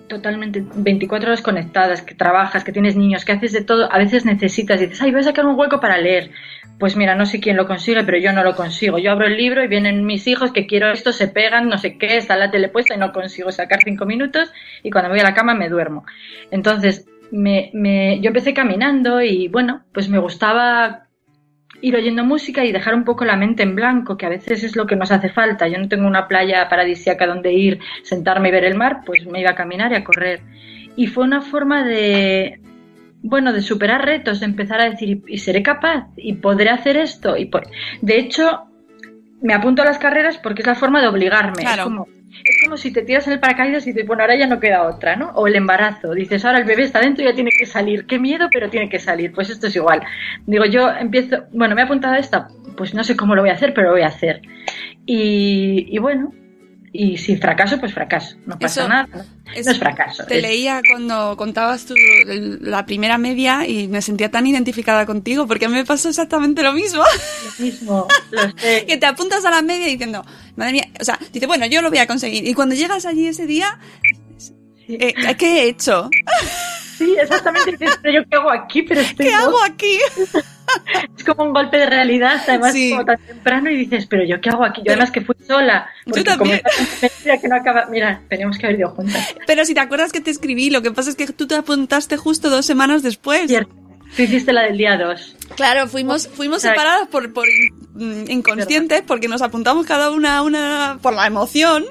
Speaker 4: totalmente 24 horas conectadas, que trabajas, que tienes niños, que haces de todo, a veces necesitas, dices, ay, voy a sacar un hueco para leer. Pues mira, no sé quién lo consigue, pero yo no lo consigo. Yo abro el libro y vienen mis hijos que quiero esto, se pegan, no sé qué, está la tele puesta y no consigo sacar cinco minutos y cuando voy a la cama me duermo. Entonces, me, yo empecé caminando y bueno, pues me gustaba ir oyendo música y dejar un poco la mente en blanco, que a veces es lo que nos hace falta. Yo no tengo una playa paradisíaca donde ir, sentarme y ver el mar, pues me iba a caminar y a correr. Y fue una forma de, bueno, de superar retos, de empezar a decir, y seré capaz, y podré hacer esto. Y por... De hecho, me apunto a las carreras porque es la forma de obligarme.
Speaker 3: Claro.
Speaker 4: Es como, es como si te tiras en el paracaídas y dices, bueno, ahora ya no queda otra, ¿no? O el embarazo. Dices, ahora el bebé está dentro y ya tiene que salir. Qué miedo, pero tiene que salir. Pues esto es igual. Digo, yo empiezo, bueno, me he apuntado esta, pues no sé cómo lo voy a hacer, pero lo voy a hacer. Y, y bueno, y si fracaso, pues fracaso. No pasa
Speaker 3: Eso-
Speaker 4: nada. No
Speaker 3: eso
Speaker 4: es fracaso.
Speaker 3: Te
Speaker 4: es-
Speaker 3: leía cuando contabas el- la primera media y me sentía tan identificada contigo porque a mí me pasó exactamente lo mismo.
Speaker 4: lo mismo, lo sé.
Speaker 3: que te apuntas a la media diciendo, madre mía, o sea, dice, bueno, yo lo voy a conseguir. Y cuando llegas allí ese día, eh, ¿qué he hecho?
Speaker 4: Sí, exactamente. Dices, pero yo qué hago aquí, pero estoy
Speaker 3: ¿Qué hago aquí?
Speaker 4: Es como un golpe de realidad, además
Speaker 3: Sí.
Speaker 4: como tan temprano y dices, pero yo qué hago aquí. Yo además que fui sola. porque
Speaker 3: también.
Speaker 4: que no acaba. Mira, tenemos que haber ido juntas.
Speaker 3: Pero si te acuerdas que te escribí, lo que pasa es que tú te apuntaste justo dos semanas después.
Speaker 4: Cierto. Tú hiciste la del día 2.
Speaker 3: Claro, fuimos, fuimos separadas por, por mm, inconscientes porque nos apuntamos cada una a una por la emoción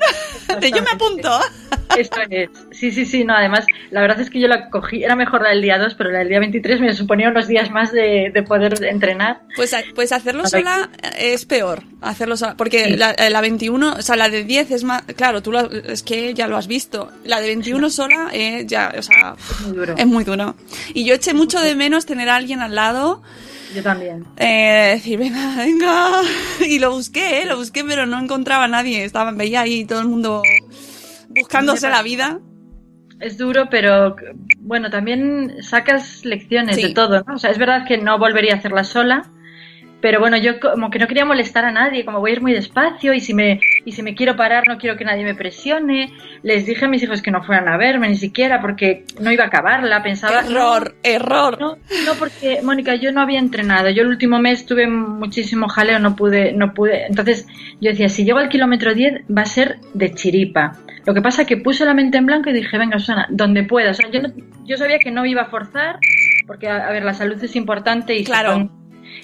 Speaker 3: de yo me apunto.
Speaker 4: Esto es. Sí, sí, sí. No, además, la verdad es que yo la cogí. Era mejor la del día 2, pero la del día 23 me suponía unos días más de, de poder entrenar.
Speaker 3: Pues, pues hacerlo sola es peor, hacerlo sola, porque
Speaker 4: Sí.
Speaker 3: la, eh, la 21, o sea, la de 10 es más, claro, tú lo- es que ya lo has visto, la de 21 sola eh, ya, o sea,
Speaker 4: Muy duro.
Speaker 3: es muy duro. Y yo eché mucho de menos tener a alguien al lado,
Speaker 4: Yo también.
Speaker 3: eh, decir, venga, venga, y lo busqué, eh, lo busqué, pero no encontraba a nadie, estaba, veía ahí todo el mundo buscándose la vida.
Speaker 4: Es duro, pero bueno, también sacas lecciones
Speaker 3: Sí.
Speaker 4: de todo, ¿no? O sea, es verdad que no volvería a hacerla sola, pero bueno, yo como que no quería molestar a nadie, como voy a ir muy despacio y si me y si me quiero parar no quiero que nadie me presione. Les dije a mis hijos que no fueran a verme ni siquiera porque no iba a acabarla, pensaba
Speaker 3: Error, error.
Speaker 4: No, no, porque Mónica, yo no había entrenado. Yo el último mes tuve muchísimo jaleo, no pude, no pude. Entonces yo decía, si llego al kilómetro 10 va a ser de chiripa. Lo que pasa es que puse la mente en blanco y dije, venga, Susana, donde pueda. O sea, yo, no- yo sabía que no iba a forzar, porque, a, a ver, la salud es importante y
Speaker 3: Claro.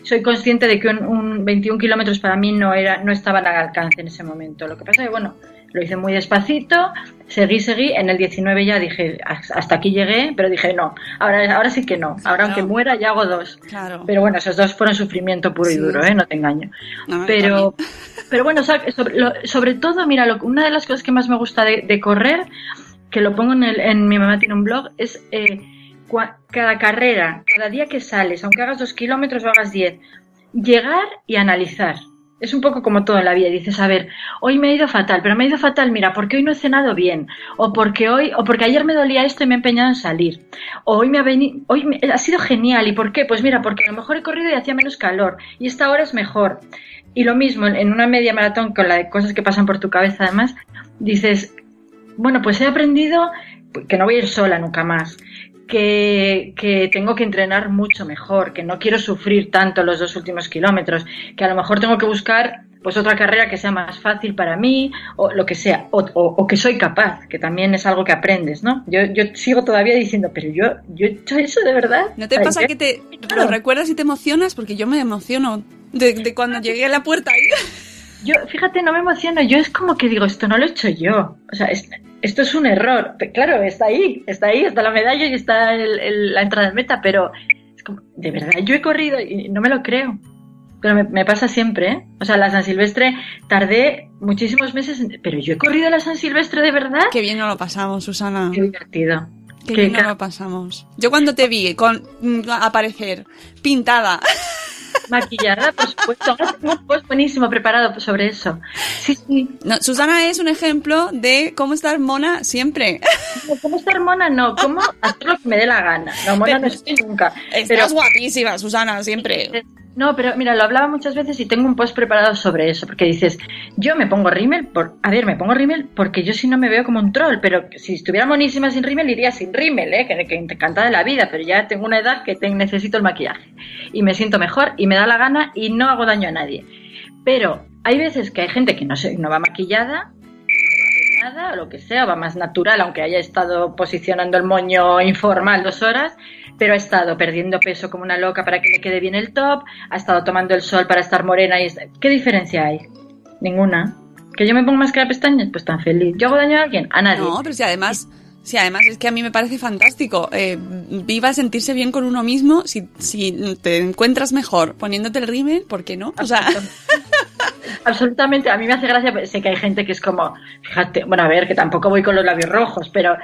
Speaker 4: Soy consciente de que un, un 21 kilómetros para mí no, era, no estaban al alcance en ese momento. Lo que pasa es que, bueno, lo hice muy despacito, seguí, seguí. En el 19 ya dije, hasta aquí llegué, pero dije, no, ahora, ahora sí que no. Ahora,
Speaker 3: Claro.
Speaker 4: aunque muera, ya hago dos.
Speaker 3: Claro.
Speaker 4: Pero bueno, esos dos fueron sufrimiento puro y duro, ¿eh? No te engaño.
Speaker 3: No,
Speaker 4: Pero, pero bueno, sobre, lo- sobre todo, mira, lo- una de las cosas que más me gusta de, de correr, que lo pongo en, el, en mi mamá tiene un blog, es eh, cada carrera, cada día que sales, aunque hagas dos kilómetros o hagas diez, llegar y analizar. Es un poco como todo en la vida. Dices, a ver, hoy me ha ido fatal, pero me ha ido fatal, mira, porque hoy no he cenado bien, o porque hoy, o porque ayer me dolía esto y me he empeñado en salir, o hoy me ha venido, hoy ha sido genial, ¿y por qué? Pues mira, porque a lo mejor he corrido y hacía menos calor, y esta hora es mejor. Y lo mismo, en- en una media maratón, con la de cosas que pasan por tu cabeza además, dices, bueno, pues he aprendido que no voy a ir sola nunca más, que, que tengo que entrenar mucho mejor, que no quiero sufrir tanto los dos últimos kilómetros, que a lo mejor tengo que buscar pues otra carrera que sea más fácil para mí o lo que sea, o, o- o que soy capaz, que también es algo que aprendes, ¿no? Yo, yo sigo todavía diciendo, pero yo, yo he hecho eso de verdad.
Speaker 3: ¿No te
Speaker 4: Ay,
Speaker 3: pasa que te
Speaker 4: Claro.
Speaker 3: lo recuerdas y te emocionas? Porque yo me emociono de, de cuando llegué a la puerta.
Speaker 4: Yo, fíjate, no me emociono. Yo es como que digo, esto no lo he hecho yo. O sea, es- esto es un error. Claro, está ahí, está ahí, está la medalla y está el- el- la entrada en meta, pero es como, de verdad, yo he corrido y no me lo creo. Pero me, me pasa siempre, ¿eh? O sea, la San Silvestre tardé muchísimos meses, en- pero yo he corrido la San Silvestre de verdad.
Speaker 3: Qué bien no lo pasamos, Susana.
Speaker 4: Qué divertido.
Speaker 3: Qué
Speaker 4: Qué
Speaker 3: bien no lo pasamos. Yo cuando te vi con mm, aparecer pintada,
Speaker 4: Maquillada, por supuesto. Tengo un post buenísimo preparado sobre eso. Sí, sí.
Speaker 3: no, Susana es un ejemplo de cómo estar mona siempre.
Speaker 4: No, ¿Cómo estar mona? No, ¿cómo hacer lo que me dé la gana? No, mona no estoy nunca.
Speaker 3: Estás
Speaker 4: Pero,
Speaker 3: guapísima, Susana, siempre.
Speaker 4: No, pero mira, lo hablaba muchas veces y tengo un post preparado sobre eso, porque dices, yo me pongo rímel, por, a ver, me pongo rímel porque yo si no me veo como un troll, pero si estuviera monísima sin rímel, iría sin rímel, ¿eh? que, que encantada de la vida, pero ya tengo una edad que necesito el maquillaje y me siento mejor y me da la gana y no hago daño a nadie. Pero hay veces que hay gente que no, se, no va maquillada o lo que sea, va más natural, aunque haya estado posicionando el moño informal dos horas, pero ha estado perdiendo peso como una loca para que le quede bien el top, ha estado tomando el sol para estar morena y... es- ¿Qué diferencia hay? Ninguna. ¿Que yo me pongo máscara de pestañas? Pues tan feliz. ¿Yo hago daño a alguien? A nadie.
Speaker 3: No, pero si además, si además es que a mí me parece fantástico. Eh, viva sentirse bien con uno mismo. Si, si te encuentras mejor poniéndote el rímel, ¿por qué no? O sea,
Speaker 4: Absolutamente, a mí me hace gracia, pues, sé que hay gente que es como, fíjate, bueno, a ver, que tampoco voy con los labios rojos, pero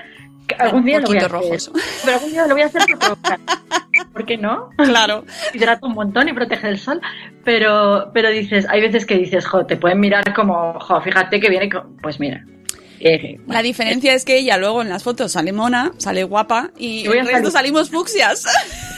Speaker 4: algún día lo voy a hacer.
Speaker 3: rojos.
Speaker 4: Pero algún día lo voy a hacer por provocar. ¿por qué no?
Speaker 3: Claro.
Speaker 4: Hidrata un montón y protege del sol. Pero, pero dices, hay veces que dices, jo, te pueden mirar como, jo, fíjate que viene, con... pues mira. Eh,
Speaker 3: La diferencia es que ella luego en las fotos sale mona, sale guapa y el resto
Speaker 4: salir-
Speaker 3: salimos fucsias.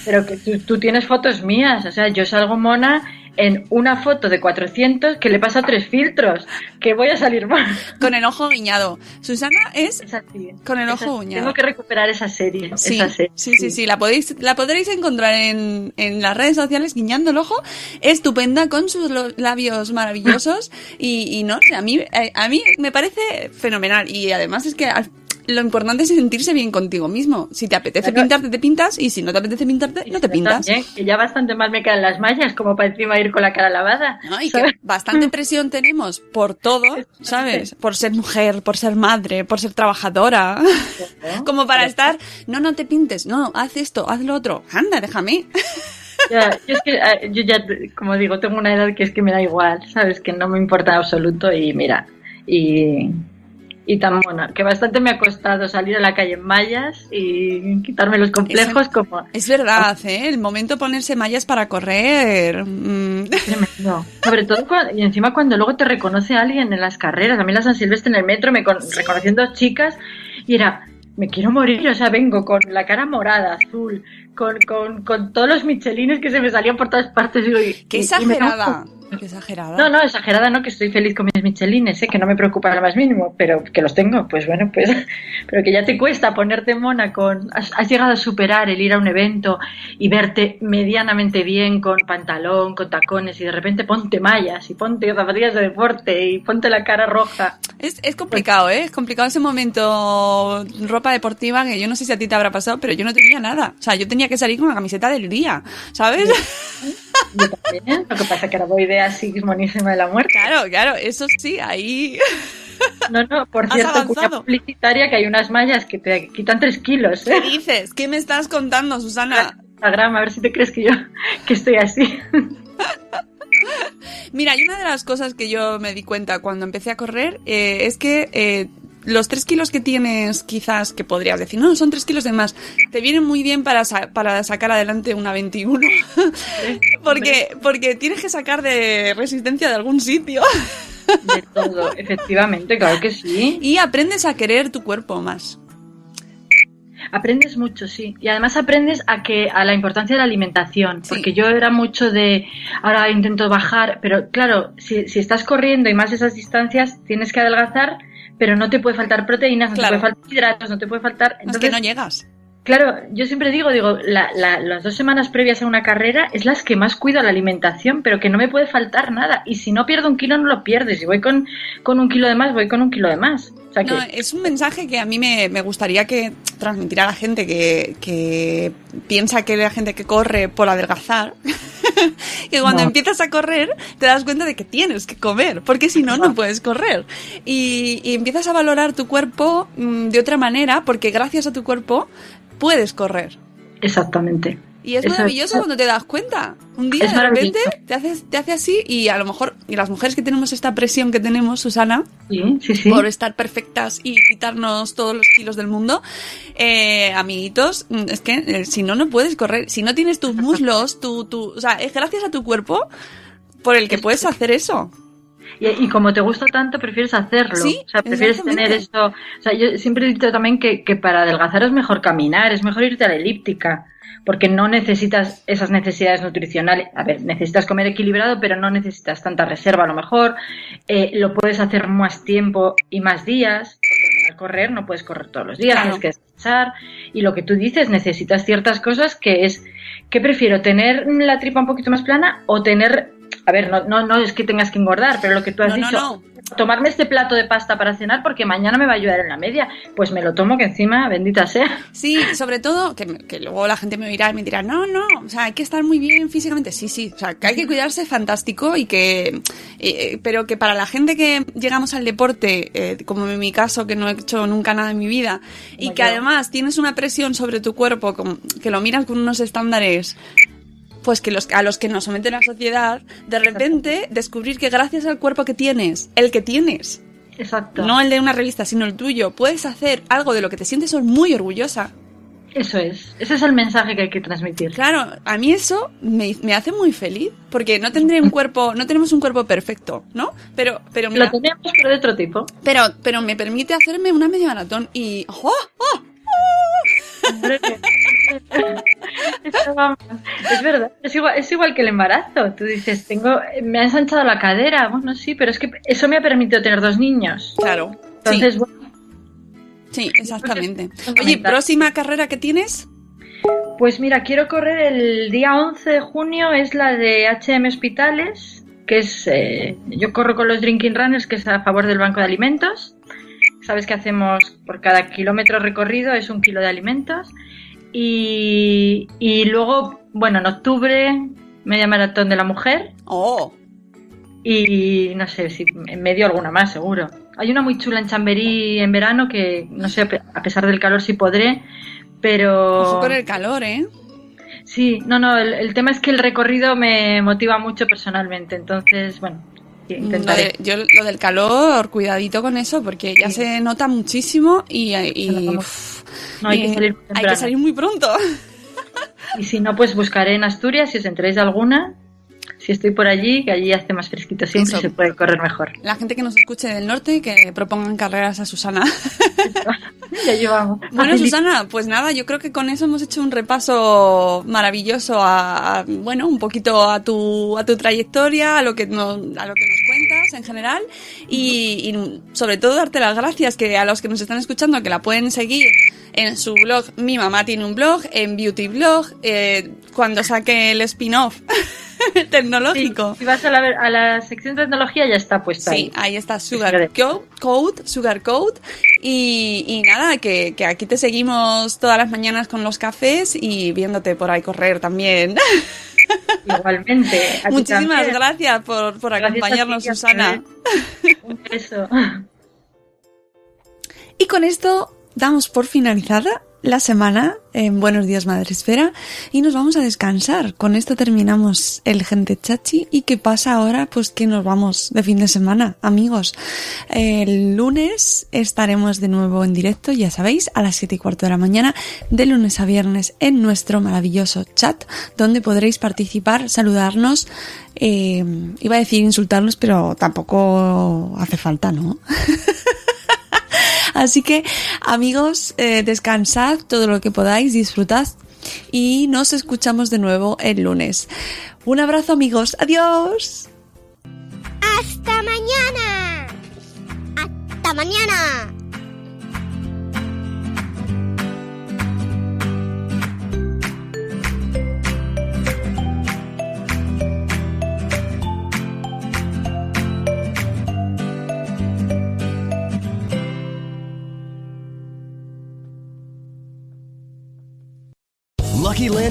Speaker 4: Pero que tú, tú tienes fotos mías, o sea, yo salgo mona en una foto de 400 que le pasa tres filtros, que voy a salir mona.
Speaker 3: Con el ojo guiñado. Susana es
Speaker 4: Es así.
Speaker 3: Con el ojo guiñado.
Speaker 4: Tengo que recuperar esa serie.
Speaker 3: Sí,
Speaker 4: esa serie.
Speaker 3: sí, sí, sí, la podéis, la podréis encontrar en, en las redes sociales guiñando el ojo, estupenda con sus labios maravillosos y, y no sé, a mí, eh, a mí me parece fenomenal y además es que al- lo importante es sentirse bien contigo mismo. Si te apetece
Speaker 4: Claro.
Speaker 3: pintarte, te pintas y si no te apetece pintarte, no te pintas.
Speaker 4: también, que ya bastante mal me quedan las mallas como para encima ir con la cara lavada.
Speaker 3: ¿no? Y que bastante presión tenemos por todo, ¿sabes? Por ser mujer, por ser madre, por ser trabajadora. Como para estar, no, no te pintes, no, haz esto, haz lo otro. Anda, déjame.
Speaker 4: Ya, yo es que eh, yo ya, como digo, tengo una edad que es que me da igual, ¿sabes? Que no me importa en absoluto y mira, y, y tan mona, que bastante me ha costado salir a la calle en mallas y quitarme los complejos como...
Speaker 3: Es verdad, ¿eh? El momento ponerse mallas para correr. mm,
Speaker 4: Tremendo. Sobre todo cuando, y encima cuando luego te reconoce alguien en las carreras. A mí la San Silvestre en el metro me con, reconociendo chicas y era, me quiero morir, o sea, vengo con la cara morada, azul, con, con, con todos los michelines que se me salían por todas partes. Y-
Speaker 3: Qué
Speaker 4: y- y me da un
Speaker 3: exagerada.
Speaker 4: No, no, exagerada no, que estoy feliz con mis michelines, ¿eh? que no me preocupa lo más mínimo, pero que los tengo, pues bueno, pues, pero que ya te cuesta ponerte mona con, has, has llegado a superar el ir a un evento y verte medianamente bien con pantalón, con tacones y de repente ponte mallas y ponte zapatillas de deporte y ponte la cara roja.
Speaker 3: Es, es complicado, ¿eh? Es complicado ese momento ropa deportiva que yo no sé si a ti te habrá pasado, pero yo no tenía nada. O sea, yo tenía que salir con la camiseta del día, ¿sabes?
Speaker 4: Yo también, lo que pasa que ahora voy de así monísima de la muerte.
Speaker 3: Claro, claro, eso sí, ahí...
Speaker 4: No, no, por cierto, cuña publicitaria que hay unas mallas que te quitan tres kilos,
Speaker 3: ¿Qué
Speaker 4: ¿eh?
Speaker 3: dices? ¿Qué me estás contando, Susana?
Speaker 4: Instagram, a ver si te crees que yo, que estoy así.
Speaker 3: Mira, y una de las cosas que yo me di cuenta cuando empecé a correr eh, es que eh, los tres kilos que tienes, quizás que podrías decir, no, son tres kilos de más, te vienen muy bien para, sa- para sacar adelante una 21. porque, porque tienes que sacar de resistencia de algún sitio
Speaker 4: De todo, efectivamente, claro que sí.
Speaker 3: y aprendes a querer tu cuerpo más.
Speaker 4: Aprendes mucho, sí. Y además aprendes a que a la importancia de la alimentación,
Speaker 3: Sí.
Speaker 4: porque yo era mucho de ahora intento bajar, pero claro, si, si estás corriendo y más esas distancias, tienes que adelgazar, pero no te puede faltar proteínas, no
Speaker 3: Claro.
Speaker 4: te puede faltar hidratos, no te puede faltar.
Speaker 3: es
Speaker 4: Entonces,
Speaker 3: que no llegas.
Speaker 4: Claro, yo siempre digo, digo, la- la- las dos semanas previas a una carrera es las que más cuido la alimentación, pero que no me puede faltar nada. Y si no pierdo un kilo, no lo pierdes. Si voy con, con un kilo de más, voy con un kilo de más. O sea que,
Speaker 3: No, es un mensaje que a mí me, me gustaría que transmitir a la gente que, que piensa que la gente que corre por adelgazar, que cuando
Speaker 4: No.
Speaker 3: empiezas a correr te das cuenta de que tienes que comer, porque si no, no puedes correr. Y, y empiezas a valorar tu cuerpo mm, de otra manera, porque gracias a tu cuerpo puedes correr.
Speaker 4: exactamente.
Speaker 3: Y es maravilloso cuando te das cuenta. Un día
Speaker 4: Es
Speaker 3: de repente te hace, te hace así y a lo mejor, y las mujeres que tenemos esta presión que tenemos, Susana,
Speaker 4: Sí, sí, sí.
Speaker 3: por estar perfectas y quitarnos todos los kilos del mundo, eh, amiguitos, mm, es que eh, si no, no puedes correr. Si no tienes tus muslos, tu, tu, o sea, es gracias a tu cuerpo por el que puedes hacer eso.
Speaker 4: Y, y como te gusta tanto, prefieres hacerlo.
Speaker 3: Sí,
Speaker 4: o sea, prefieres tener esto. O sea, yo siempre he dicho también que, que para adelgazar es mejor caminar, es mejor irte a la elíptica. Porque no necesitas esas necesidades nutricionales. A ver, necesitas comer equilibrado, pero no necesitas tanta reserva a lo mejor. Eh, lo puedes hacer más tiempo y más días. Porque al correr no puedes correr todos los días,
Speaker 3: Claro.
Speaker 4: tienes que descansar. Y lo que tú dices, necesitas ciertas cosas que es. ¿Qué prefiero? ¿Tener la tripa un poquito más plana o tener a ver, no, no, no es que tengas que engordar, pero lo que tú has
Speaker 3: No, no,
Speaker 4: dicho,
Speaker 3: no.
Speaker 4: tomarme este plato de pasta para cenar porque mañana me va a ayudar en la media, pues me lo tomo que encima, bendita sea.
Speaker 3: Sí, sobre todo, que, luego la gente me oirá y me dirá, no, no, o sea, hay que estar muy bien físicamente. Sí, sí, o sea, que hay que cuidarse fantástico y que, eh, pero que para la gente que llegamos al deporte, eh, como en mi caso, que no he hecho nunca nada en mi vida, y que
Speaker 4: yo.
Speaker 3: además tienes una presión sobre tu cuerpo, que lo miras con unos estándares pues que los, a los que nos somete la sociedad, de repente descubrir que gracias al cuerpo que tienes, el que tienes,
Speaker 4: Exacto.
Speaker 3: no el de una revista, sino el tuyo, puedes hacer algo de lo que te sientes muy orgullosa.
Speaker 4: Eso es. Ese es el mensaje que hay que transmitir.
Speaker 3: Claro, a mí eso me, me hace muy feliz, porque no tendré un cuerpo, no tenemos un cuerpo perfecto, ¿no? Pero, pero mira,
Speaker 4: Lo tenemos, pero de otro tipo.
Speaker 3: pero, pero me permite hacerme una media maratón y, ¡oh! ¡oh!
Speaker 4: Estaba- Es verdad, es igual, es igual que el embarazo. Tú dices, tengo, me ha ensanchado la cadera. Bueno, sí, pero es que eso me ha permitido tener dos niños.
Speaker 3: Claro.
Speaker 4: Entonces,
Speaker 3: sí,
Speaker 4: bueno,
Speaker 3: sí, exactamente. Oye, próxima carrera que tienes?
Speaker 4: pues mira, quiero correr el día 11 de junio, es la de HM Hospitales, que es, eh, yo corro con los Drinking Runners, que es a favor del Banco de Alimentos. Sabes que hacemos por cada kilómetro recorrido es un kilo de alimentos. Y, y luego, bueno, en octubre, media maratón de la mujer.
Speaker 3: Oh,
Speaker 4: Y no sé si en medio alguna más, seguro. Hay una muy chula en Chamberí en verano que no sé, a pesar del calor si podré, pero...
Speaker 3: ojo con el calor, ¿eh?
Speaker 4: Sí, no, no, el, el tema es que el recorrido me motiva mucho personalmente, entonces, bueno, sí,
Speaker 3: Lo, de- yo, lo del calor, cuidadito con eso, porque ya
Speaker 4: Sí.
Speaker 3: se nota muchísimo y, uf,
Speaker 4: No, hay que
Speaker 3: y
Speaker 4: salir
Speaker 3: hay que salir muy pronto.
Speaker 4: Y si no, pues buscaré en Asturias, si os enteréis de alguna, si estoy por allí, que allí hace más fresquito siempre
Speaker 3: Eso.
Speaker 4: se puede correr mejor.
Speaker 3: La gente que nos escuche del norte, que propongan carreras a Susana.
Speaker 4: ya llevamos.
Speaker 3: Bueno. Susana, pues nada, yo creo que con eso hemos hecho un repaso maravilloso a, a, bueno, un poquito a tu, a tu trayectoria, a lo que nos, a lo que nos cuentas en general y, y sobre todo darte las gracias que a los que nos están escuchando que la pueden seguir en su blog. Mi mamá tiene un blog, en Beauty Blog, eh, cuando saque el spin-off
Speaker 4: Sí,
Speaker 3: tecnológico.
Speaker 4: si vas a la, a la sección de tecnología ya está puesta
Speaker 3: Sí,
Speaker 4: ahí.
Speaker 3: ahí está Sugar Co- Code, Sugar Code. Y, y nada, que, que aquí te seguimos todas las mañanas con los cafés y viéndote por ahí correr también.
Speaker 4: Igualmente.
Speaker 3: Muchísimas
Speaker 4: también.
Speaker 3: gracias por, por
Speaker 4: Gracias a ti,
Speaker 3: acompañarnos, Susana.
Speaker 4: Un beso.
Speaker 3: Y con esto damos por finalizada la semana en Buenos Días Madre Esfera y nos vamos a descansar. Con esto terminamos el Gente Chachi. ¿Y qué pasa ahora? Pues que nos vamos de fin de semana, amigos. El lunes estaremos de nuevo en directo, ya sabéis, a las 7 y cuarto de la mañana, de lunes a viernes, en nuestro maravilloso chat, donde podréis participar, saludarnos. eh, iba a decir insultarnos, pero tampoco hace falta, ¿no? Así que, amigos, eh, descansad todo lo que podáis, disfrutad y nos escuchamos de nuevo el lunes. Un abrazo, amigos. Adiós.
Speaker 2: ¡Hasta mañana! ¡Hasta mañana!